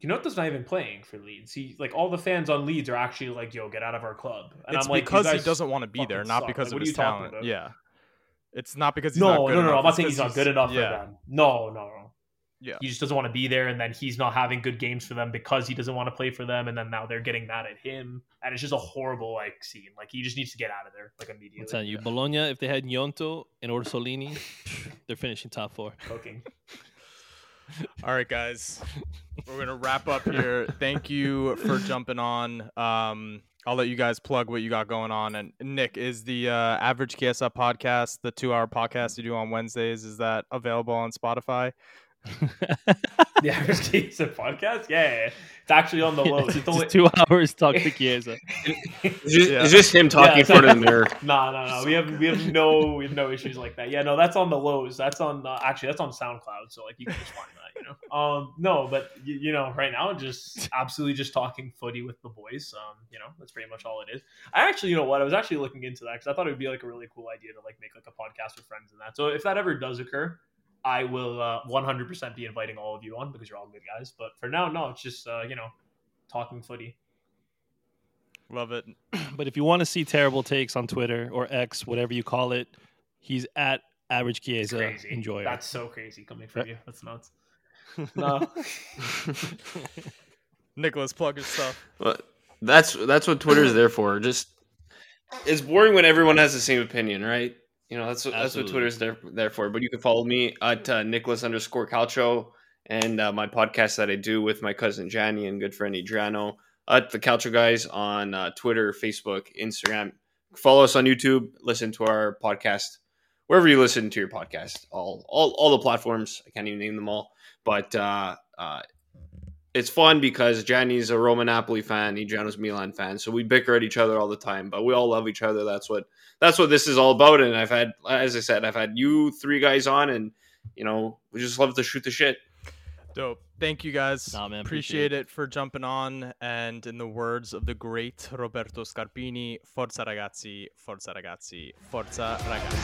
You know, not even playing for Leeds. He like all the fans on Leeds are actually like, "Yo, get out of our club." And it's I'm like, because he doesn't want to be there, not suck. because Like, of what are his you talent. about? Yeah, it's not because he's no, not no, good no, no. enough, I'm not it's saying 'cause he's not good enough yeah. for them. No, no, no. Yeah. He just doesn't want to be there, and then he's not having good games for them because he doesn't want to play for them, and then now they're getting mad at him, and it's just a horrible like scene. Like he just needs to get out of there like I'm immediately. telling you, Bologna if they had Gnonto and Orsolini, they're finishing top four. Cooking. [LAUGHS] All right, guys, we're gonna wrap up here. Thank you for jumping on. Um, I'll let you guys plug what you got going on. And Nick, is the uh, Average Chiesa podcast, the two-hour podcast you do on Wednesdays, is that available on Spotify? [LAUGHS] The average case of podcast, yeah, yeah, yeah. It's actually on the [LAUGHS] low. it's It's only- two [LAUGHS] hours talk to Chiesa. It's just, Yeah. it's just him talking Yeah, in front of the mirror. No, no, no. We have we have no we have no issues like that. Yeah, no, that's on the lows. That's on uh, actually that's on SoundCloud. So like you can just find that. You know. Um, no, but you, you know, right now just absolutely just talking footy with the boys. Um, you know, that's pretty much all it is. I actually, you know what, I was actually looking into that because I thought it would be like a really cool idea to like make like a podcast with friends and that. So if that ever does occur. I will uh, 100% be inviting all of you on because you're all good guys. But for now, no, it's just uh, you know, talking footy. Love it. [CLEARS THROAT] But if you want to see terrible takes on Twitter or X, whatever you call it, he's at Average It's Chiesa. crazy. Enjoy it. That's so crazy coming from you. That's nuts. [LAUGHS] No. [LAUGHS] Nicholas, plug your stuff. Well, that's that's what Twitter's there for. Just it's boring when everyone has the same opinion, right? You know, that's what that's what. Twitter's there there for. But you can follow me at uh, Nicholas underscore Calcio and uh, my podcast that I do with my cousin Gianni and good friend Adriano at the Calcio Guys on uh, Twitter, Facebook, Instagram. Follow us on YouTube. Listen to our podcast wherever you listen to your podcast. All all all the platforms. I can't even name them all, but uh, uh, it's fun because Gianni's a Roma Napoli fan, Adriano's Milan fan, so we bicker at each other all the time, but we all love each other. That's what that's what this is all about. And I've had, as I said, I've had you three guys on, and you know we just love to shoot the shit. Dope. Thank you guys. Nah, man, appreciate, appreciate it for jumping on. And in the words of the great Roberto Scarpini, Forza ragazzi, forza ragazzi, forza ragazzi.